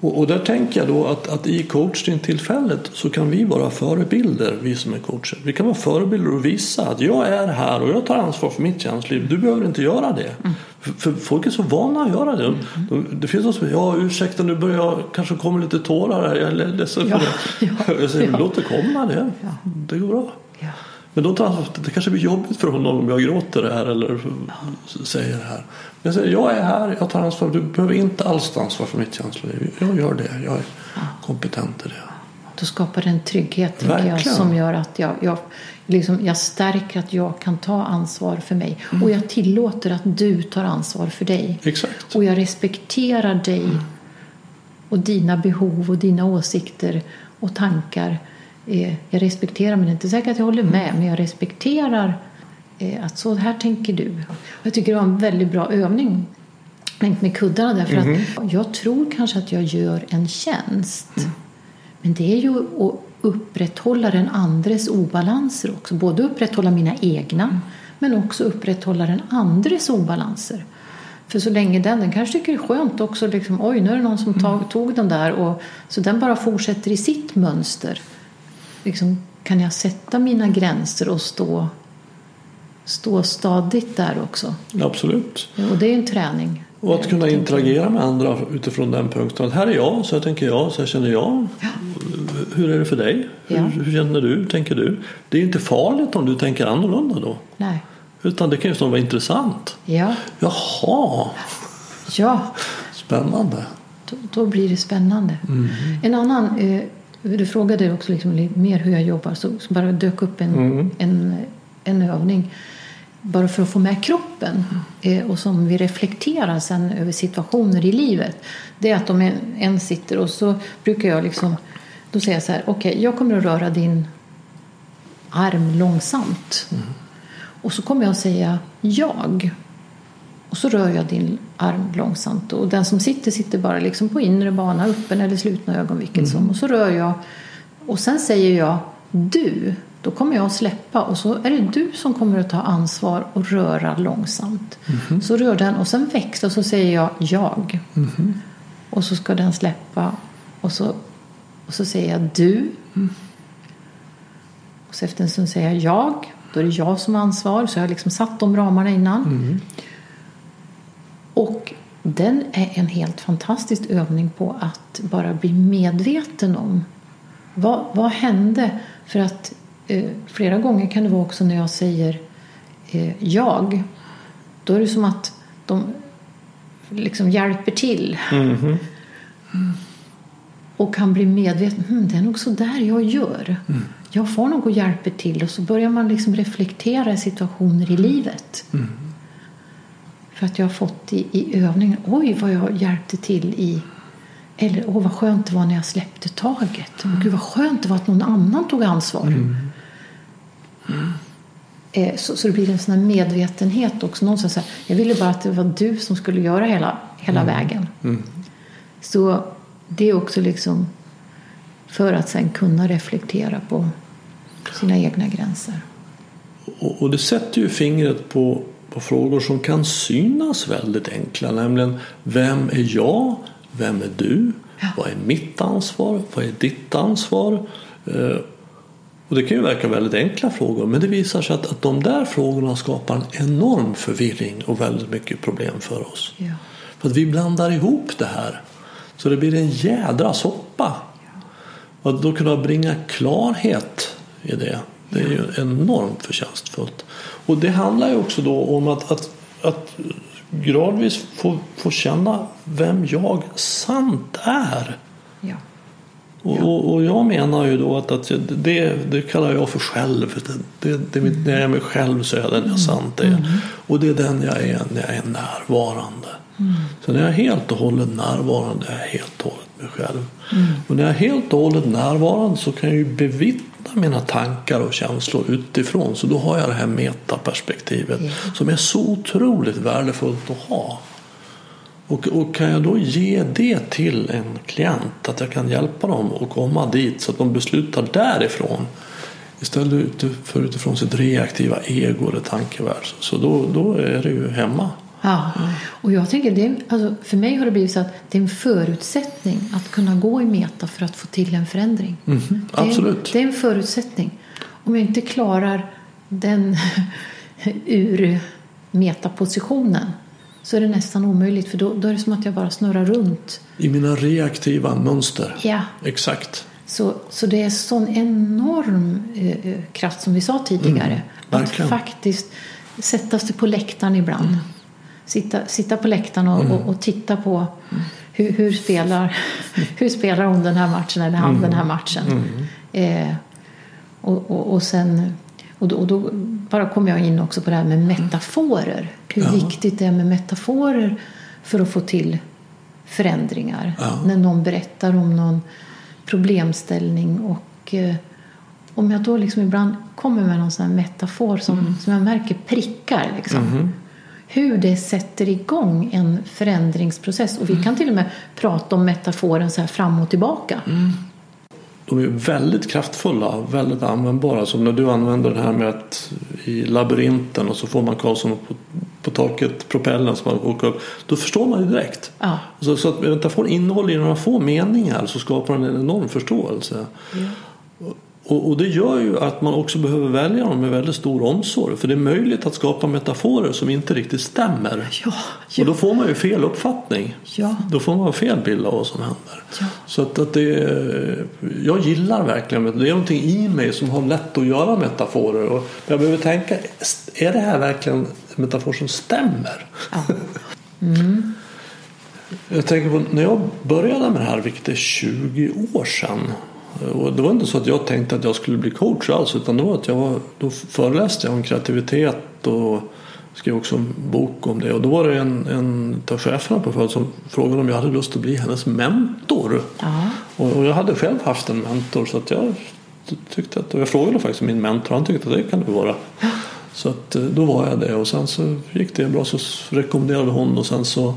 Och, och där tänker jag då att, att i coachingtillfället så kan vi vara förebilder, vi som är coacher. Vi kan vara förebilder och visa att jag är här och jag tar ansvar för mitt känsloliv. Du behöver inte göra det. För, för folk är så vana att göra det. De, det finns de som säger, ja ursäkta nu börjar jag kanske komma lite tårar här. Jag är ledsen Ja, för det. (laughs) ja, jag säger, ja. låt det komma det. Ja. Det går bra. Ja. Men då tar han, det kanske blir jobbigt för honom om jag gråter här eller säger det här. Men jag säger, jag är här, jag tar ansvar. Du behöver inte alls ta ansvar för mitt känsloliv. Jag gör det, jag är kompetent i det. Då skapar det en trygghet jag, som gör att jag, jag, liksom, jag stärker att jag kan ta ansvar för mig. Och jag tillåter att du tar ansvar för dig. Exakt. Och jag respekterar dig och dina behov och dina åsikter och tankar. Eh, Jag respekterar, men det är inte säkert att jag håller med, men jag respekterar eh, att så här tänker du. Jag tycker det var en väldigt bra övning tänkt med kuddarna därför att jag tror kanske att jag gör en tjänst. Men det är ju att upprätthålla den andres obalanser också. Både upprätthålla mina egna men också upprätthålla den andres obalanser. För så länge den, den kanske tycker det är skönt också liksom, oj nu är det någon som tag, tog den där och så den bara fortsätter i sitt mönster. Liksom, kan jag sätta mina gränser och stå, stå stadigt där också? Absolut. Och det är en träning. Och att kunna interagera med andra utifrån den punkten. Att här är jag, så här tänker jag, så här känner jag. Hur är det för dig? Ja. Hur, hur känner du? Tänker du? Det är inte farligt om du tänker annorlunda då. Nej. Utan det kan ju snarare vara intressant. Ja, Jaha, ja. spännande. Då, då blir det spännande. En annan, eh, du frågade också liksom lite mer hur jag jobbar så, så bara dök upp en, en, en övning bara för att få med kroppen eh, och som vi reflekterar sen över situationer i livet. Det är att om en, en sitter och så brukar jag liksom då säger jag så här, okej jag kommer att röra din arm långsamt. Och så kommer jag att säga jag. Och så rör jag din arm långsamt. Och den som sitter sitter bara liksom på inre bana, öppen eller slutna ögon, vilket som. Och så rör jag. Och sen säger jag du. Då kommer jag att släppa och så är det du som kommer att ta ansvar och röra långsamt. Så rör den och sen växlar och så säger jag jag. Och så ska den släppa och så, och så säger jag du. Och så efter en stund säger jag jag. Då är det jag som har ansvar. Så jag har liksom satt de ramarna innan. Den är en helt fantastisk övning på att bara bli medveten om vad, vad hände? För att eh, flera gånger kan det vara också när jag säger eh, jag. Då är det som att de liksom hjälper till. Mm. Och kan bli medveten. Hmm, det är nog så där jag gör. Jag får nog och hjälper till. Och så börjar man liksom reflektera i situationer i livet. För att jag har fått i, i övningen. Oj, vad jag hjälpte till i eller åh vad skönt det var när jag släppte taget. Mm. Gud vad skönt det var att någon annan tog ansvar. Eh, så, så det blir en sån här medvetenhet också. Någon som säger, jag ville bara att det var du som skulle göra hela, hela vägen. Så det är också liksom för att sen kunna reflektera på sina egna gränser. Och, och det sätter ju fingret på, på frågor som kan synas väldigt enkla. Nämligen, vem är jag? Vem är du? Ja. Vad är mitt ansvar? Vad är ditt ansvar? Eh, och det kan ju verka väldigt enkla frågor men det visar sig att, att de där frågorna skapar en enorm förvirring och väldigt mycket problem för oss. Ja. För att vi blandar ihop det här så det blir en jädra soppa. Och att då kunna bringa klarhet i det, det är ju enormt förtjänstfullt. Och det handlar ju också då om att, att, att gradvis få, få känna vem jag sant är. Ja. Och, och, och jag menar ju då att, att det, det kallar jag för själv. Det, det, det, när jag är mig själv så är jag den jag sant är. Och det är den jag är när jag är närvarande. Så när jag är helt och hållet närvarande är jag helt och hållet mig själv. Och när jag är helt och hållet närvarande så kan jag ju bevittna mina tankar och känslor utifrån. Så då har jag det här metaperspektivet Ja. som är så otroligt värdefullt att ha. Och, och kan jag då ge det till en klient, att jag kan hjälpa dem att komma dit så att de beslutar därifrån istället för utifrån sitt reaktiva ego eller tankevärld. Så då, då är det ju hemma. Ja, och jag tänker det, är- alltså, för mig har det blivit så att det är en förutsättning att kunna gå i meta för att få till en förändring. Det, är, absolut. det är en förutsättning. Om jag inte klarar den (laughs) ur metapositionen så är det nästan omöjligt för då, då är det som att jag bara snurrar runt. I mina reaktiva mönster. Ja, Exakt. så, så det är sån enorm eh, eh, kraft som vi sa tidigare. att verkligen. faktiskt sätta sig på läktaren ibland. Sitta, sitta på läktaren och, och, och titta på hur, hur, spelar, (laughs) hur spelar hon den här matchen eller han den här matchen. Eh, och, och, och sen och då, och då bara kommer jag in också på det här med metaforer. Hur Ja. viktigt det är med metaforer för att få till förändringar. Ja. När någon berättar om någon problemställning och eh, om jag då liksom ibland kommer med någon sån metafor som, som jag märker prickar liksom. Hur det sätter igång en förändringsprocess. Och vi kan till och med prata om metaforen så här fram och tillbaka. De är väldigt kraftfulla, väldigt användbara. Som när du använder den här med att i labyrinten och så får man Karlsson på, på taket, propellen som man åker upp. Då förstår man ju direkt. Ja. Så, så att metaforen innehåller i några få meningar så skapar den en enorm förståelse. Och, och det gör ju att man också behöver välja dem med väldigt stor omsorg. För det är möjligt att skapa metaforer som inte riktigt stämmer. Ja, Och då får man ju fel uppfattning. Ja. Då får man fel bild av vad som händer. Ja. Så att, att det, jag gillar verkligen det. Det är någonting i mig som har lätt att göra metaforer. Och jag behöver tänka, är det här verkligen en metafor som stämmer? Ja. (laughs) Jag tänker på när jag började med det här, vilket är 20 år sedan. Och det var inte så att jag tänkte att jag skulle bli coach alls utan det var att jag var, då föreläste jag om kreativitet och skrev också en bok om det. Och då var det en, en av cheferna på företaget som frågade om jag hade lust att bli hennes mentor. Ja. Och, och jag hade själv haft en mentor så att jag tyckte att, och jag frågade faktiskt min mentor han tyckte att det kan du vara. Så att eh, då var jag det och sen så gick det bra så rekommenderade hon och sen så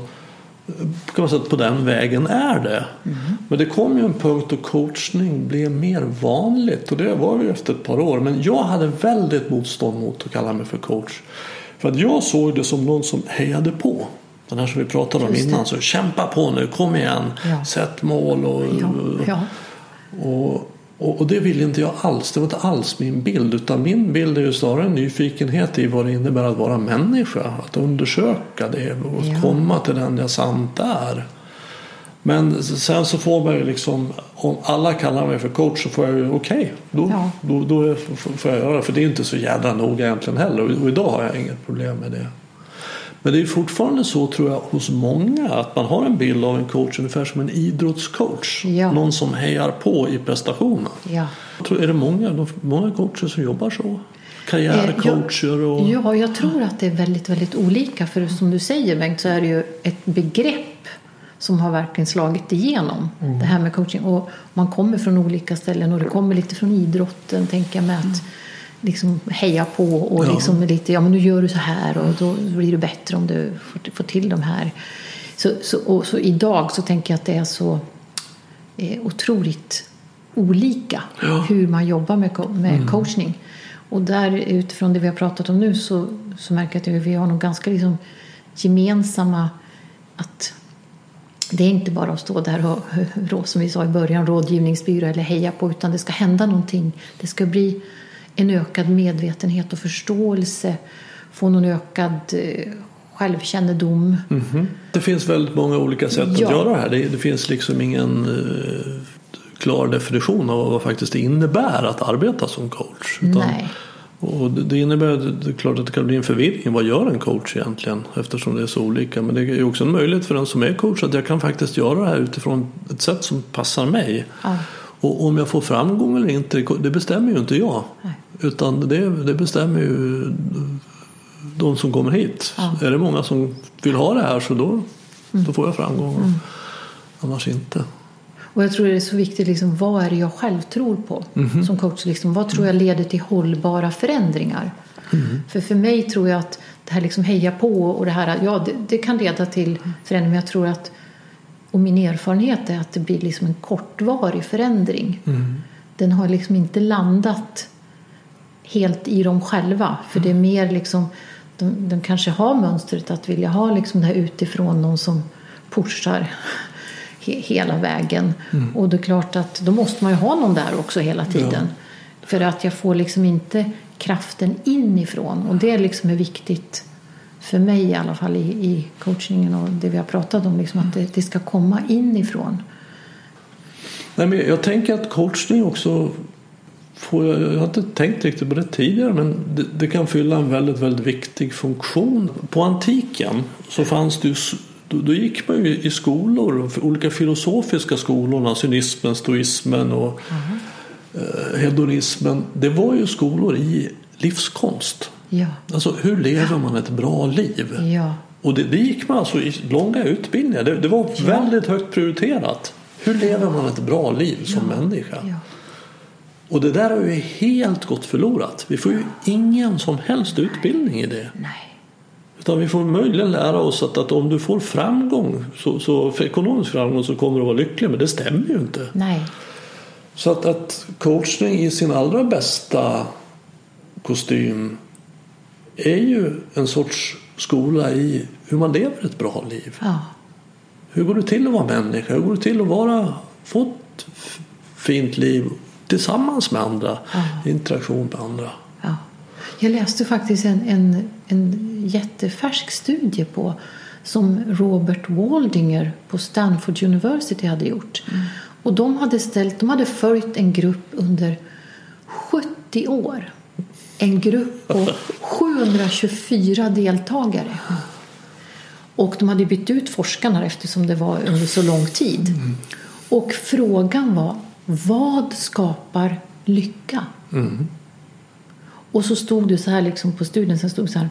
kan man säga att på den vägen är det. Men det kom ju en punkt då coachning blev mer vanligt och det var ju efter ett par år. Men jag hade väldigt motstånd mot att kalla mig för coach. För att jag såg det som någon som hejade på. Den här som vi pratade om innan. Så kämpa på nu, kom igen, Ja. sätt mål. Och, Ja. Ja. och, och, och det ville inte jag alls. Det var inte alls min bild. Utan min bild är ju snarare en nyfikenhet i vad det innebär att vara människa. Att undersöka det och Ja. komma till den jag sant är. Men sen så får man ju liksom, om alla kallar mig för coach så får jag ju okej, då, Ja. då, då får jag göra det. För det är inte så jävla noga egentligen heller och idag har jag inget problem med det. Men det är fortfarande så tror jag hos många att man har en bild av en coach ungefär som en idrottscoach. Ja. Någon som hejar på i prestationen. Ja. Jag tror, är det många, många coacher som jobbar så? Karriärcoacher och... Ja, jag tror att det är väldigt, väldigt olika. För som du säger Bengt så är det ju ett begrepp som har verkligen slagit igenom. Det här med coaching. Och man kommer från olika ställen och det kommer lite från idrotten tänker jag med att liksom heja på och Ja. liksom lite, ja men nu gör du så här och då blir det bättre om du får, får till de här. Så, så, och så idag så tänker jag att det är så eh, otroligt olika Ja. hur man jobbar med, med coachning. Och där utifrån det vi har pratat om nu så, så märker jag att vi har nog ganska liksom gemensamma att det är inte bara att stå där och, (laughs) som vi sa i början, rådgivningsbyrå eller heja på utan det ska hända någonting. Det ska bli en ökad medvetenhet och förståelse, få någon ökad eh, självkännedom. Det finns väldigt många olika sätt att Ja. göra det här. Det, det finns liksom ingen eh, klar definition av vad faktiskt det innebär att arbeta som coach. Utan- Nej. Och det, innebär det är klart att det kan bli en förvirring. Vad gör en coach egentligen? Eftersom det är så olika. Men det är också en möjlighet för den som är coach att jag kan faktiskt göra det här utifrån ett sätt som passar mig. Ja. Och om jag får framgång eller inte, det bestämmer ju inte jag. Nej. Utan det, det bestämmer ju de som kommer hit. Ja. Är det många som vill ha det här så då, då får jag framgång. Annars inte. Och jag tror det är så viktigt, liksom, vad är det jag själv tror på som coach? Liksom, vad tror jag leder till hållbara förändringar? För för mig tror jag att det här liksom heja på och det här, ja det, det kan leda till förändring men jag tror att och min erfarenhet är att det blir liksom en kortvarig förändring. Den har liksom inte landat helt i dem själva. För det är mer liksom, de, de kanske har mönstret att vilja ha liksom det här utifrån någon som pushar he, hela vägen. Och det är klart att då måste man ju ha någon där också hela tiden. För att jag får liksom inte kraften inifrån. Och det liksom är viktigt för mig i alla fall i, i coachningen och det vi har pratat om. Liksom att det, det ska komma inifrån. Nej, men jag tänker att coachning också får, jag jag har inte tänkt riktigt på det tidigare men det, det kan fylla en väldigt, väldigt viktig funktion. På antiken så fanns det ju, då, då gick man ju i skolor, olika filosofiska skolorna, cynismen, stoismen och eh, hedonismen. Det var ju skolor i livskonst. Ja, Alltså hur lever man ett bra liv? ja, Och det, det gick man alltså i långa utbildningar. Det, det var väldigt högt prioriterat. Hur lever man ett bra liv som människa? ja. Och det där har ju helt gått förlorat. Vi får ju ingen som helst utbildning i det. Nej. Utan vi får möjligen lära oss att, att om du får framgång, så, så för ekonomisk framgång så kommer du att vara lycklig. Men det stämmer ju inte. Nej. Så att, att coachning i sin allra bästa kostym är ju en sorts skola i hur man lever ett bra liv. Ja. Hur går det till att vara människa? Hur går det till att vara, få ett fint liv tillsammans med andra? Ja. Interaktion med andra. Ja. Jag läste faktiskt en, en, en jättefärsk studie på som Robert Waldinger på Stanford University hade gjort. Och de hade, ställt, de hade följt en grupp under 70 år. En grupp på 724 deltagare. Och de hade bytt ut forskarna eftersom det var under så lång tid. Och frågan var, vad skapar lycka? Och så stod det så här liksom på studien, sen stod det så här.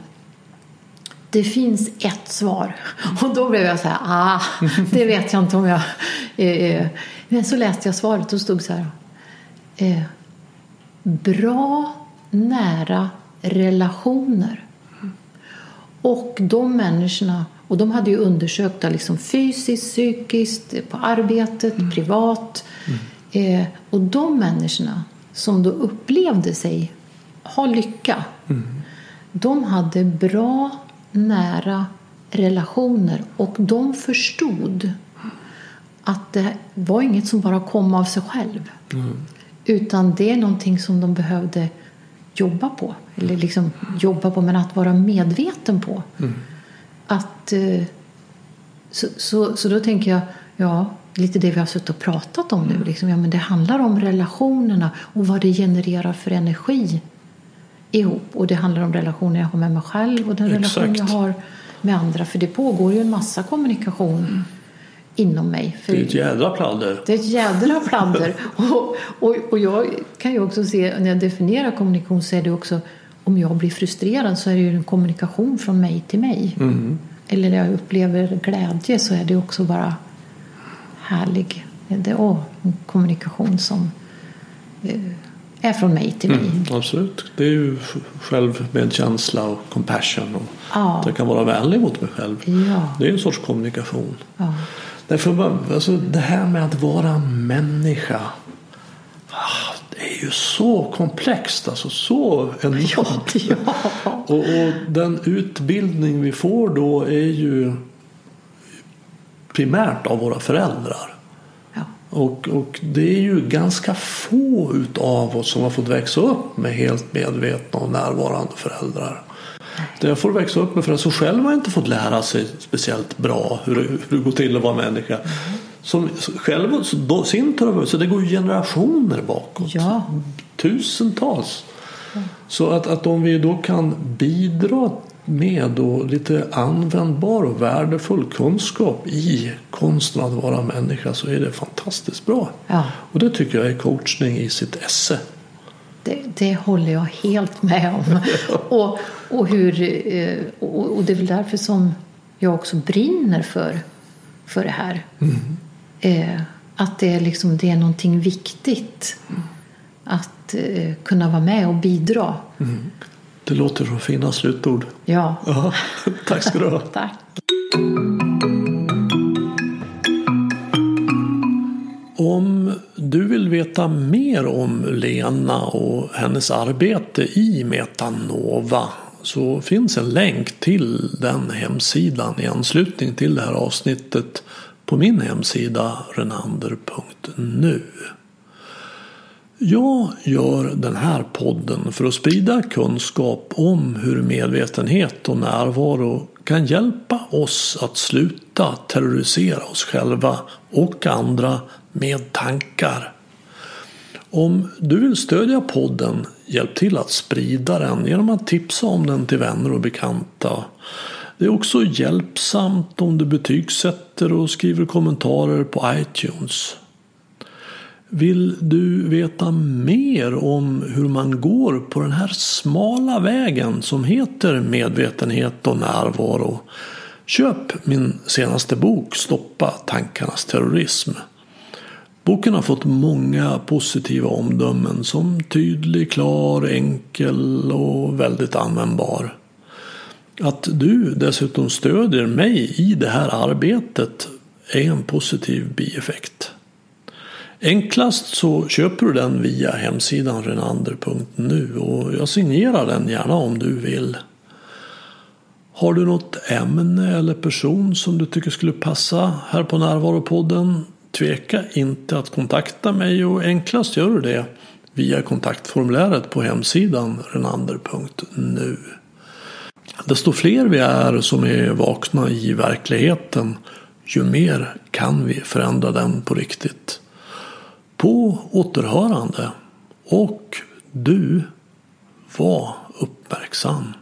Det finns ett svar. (laughs) Och då blev jag så här, ah, det vet jag inte om jag... Eh, eh. men så läste jag svaret och stod så här. Eh, bra, nära relationer. Och de människorna, och de hade ju undersökt det liksom fysiskt, psykiskt, på arbetet, privat. Eh, och de människorna som då upplevde sig ha lycka, de hade bra, nära relationer och de förstod att det var inget som bara kom av sig själv. Utan det är någonting som de behövde jobba på. Eller liksom jobba på, men att vara medveten på. Att, eh, så, så, så då tänker jag, ja, lite det vi har suttit och pratat om nu. Liksom, ja, men det handlar om relationerna och vad det genererar för energi ihop. Och det handlar om relationer jag har med mig själv och den relation jag Exakt. har med andra. För det pågår ju en massa kommunikation inom mig. För Det är ett jädra pladder. det är ett jädra pladder. (laughs) och, och, och jag kan ju också se, när jag definierar kommunikation så är det också om jag blir frustrerad så är det ju en kommunikation från mig till mig. Eller när jag upplever glädje så är det också bara härlig. Det är en kommunikation som eh, är från mig till mig. Absolut. Det är ju självmedkänsla och compassion. Och Ja. jag kan vara vänlig mot mig själv. Ja. Det är en sorts kommunikation. Ja. Därför, alltså, det här med att vara människa. är ju så komplext, alltså så enormt. Ja, ja. Och, och den utbildning vi får då är ju primärt av våra föräldrar. ja. Och, och det är ju ganska få utav oss som har fått växa upp med helt medvetna och närvarande föräldrar. Jag får växa upp med föräldrar som själva inte fått lära sig speciellt bra hur, det- hur det går till att vara människa. Som själva, så då, sin tur, har- så det går ju generationer bakåt. Ja. Tusentals. Så att, att om vi då kan bidra med då lite användbar och värdefull kunskap i konsten att vara människa så är det fantastiskt bra. Ja. Och det tycker jag är coachning i sitt esse. Det, det håller jag helt med om. (laughs) och, och, hur, eh, och, och det är väl därför som jag också brinner för, för det här. Eh, att det är, liksom, det är någonting viktigt att eh, kunna vara med och bidra. Det låter som fina slutord. Ja, Ja, tack ska du ha. (laughs) tack. Om du vill veta mer om Lena och hennes arbete i Metanova så finns en länk till den hemsidan i anslutning till det här avsnittet på min hemsida renander.nu. Jag gör den här podden för att sprida kunskap om hur medvetenhet och närvaro kan hjälpa oss att sluta terrorisera oss själva och andra med tankar. Om du vill stödja podden, hjälp till att sprida den genom att tipsa om den till vänner och bekanta. Det är också hjälpsamt om du betygsätter och skriver kommentarer på iTunes. Vill du veta mer om hur man går på den här smala vägen som heter medvetenhet och närvaro? Köp min senaste bok Stoppa tankarnas terrorism. Boken har fått många positiva omdömen som tydlig, klar, enkel och väldigt användbar. Att du dessutom stödjer mig i det här arbetet är en positiv bieffekt. Enklast så köper du den via hemsidan renander.nu och jag signerar den gärna om du vill. Har du något ämne eller person som du tycker skulle passa här på Närvaropodden? Tveka inte att kontakta mig och enklast gör du det via kontaktformuläret på hemsidan renander.nu. Desto fler vi är som är vakna i verkligheten ju mer kan vi förändra den på riktigt. På återhörande och du var uppmärksam.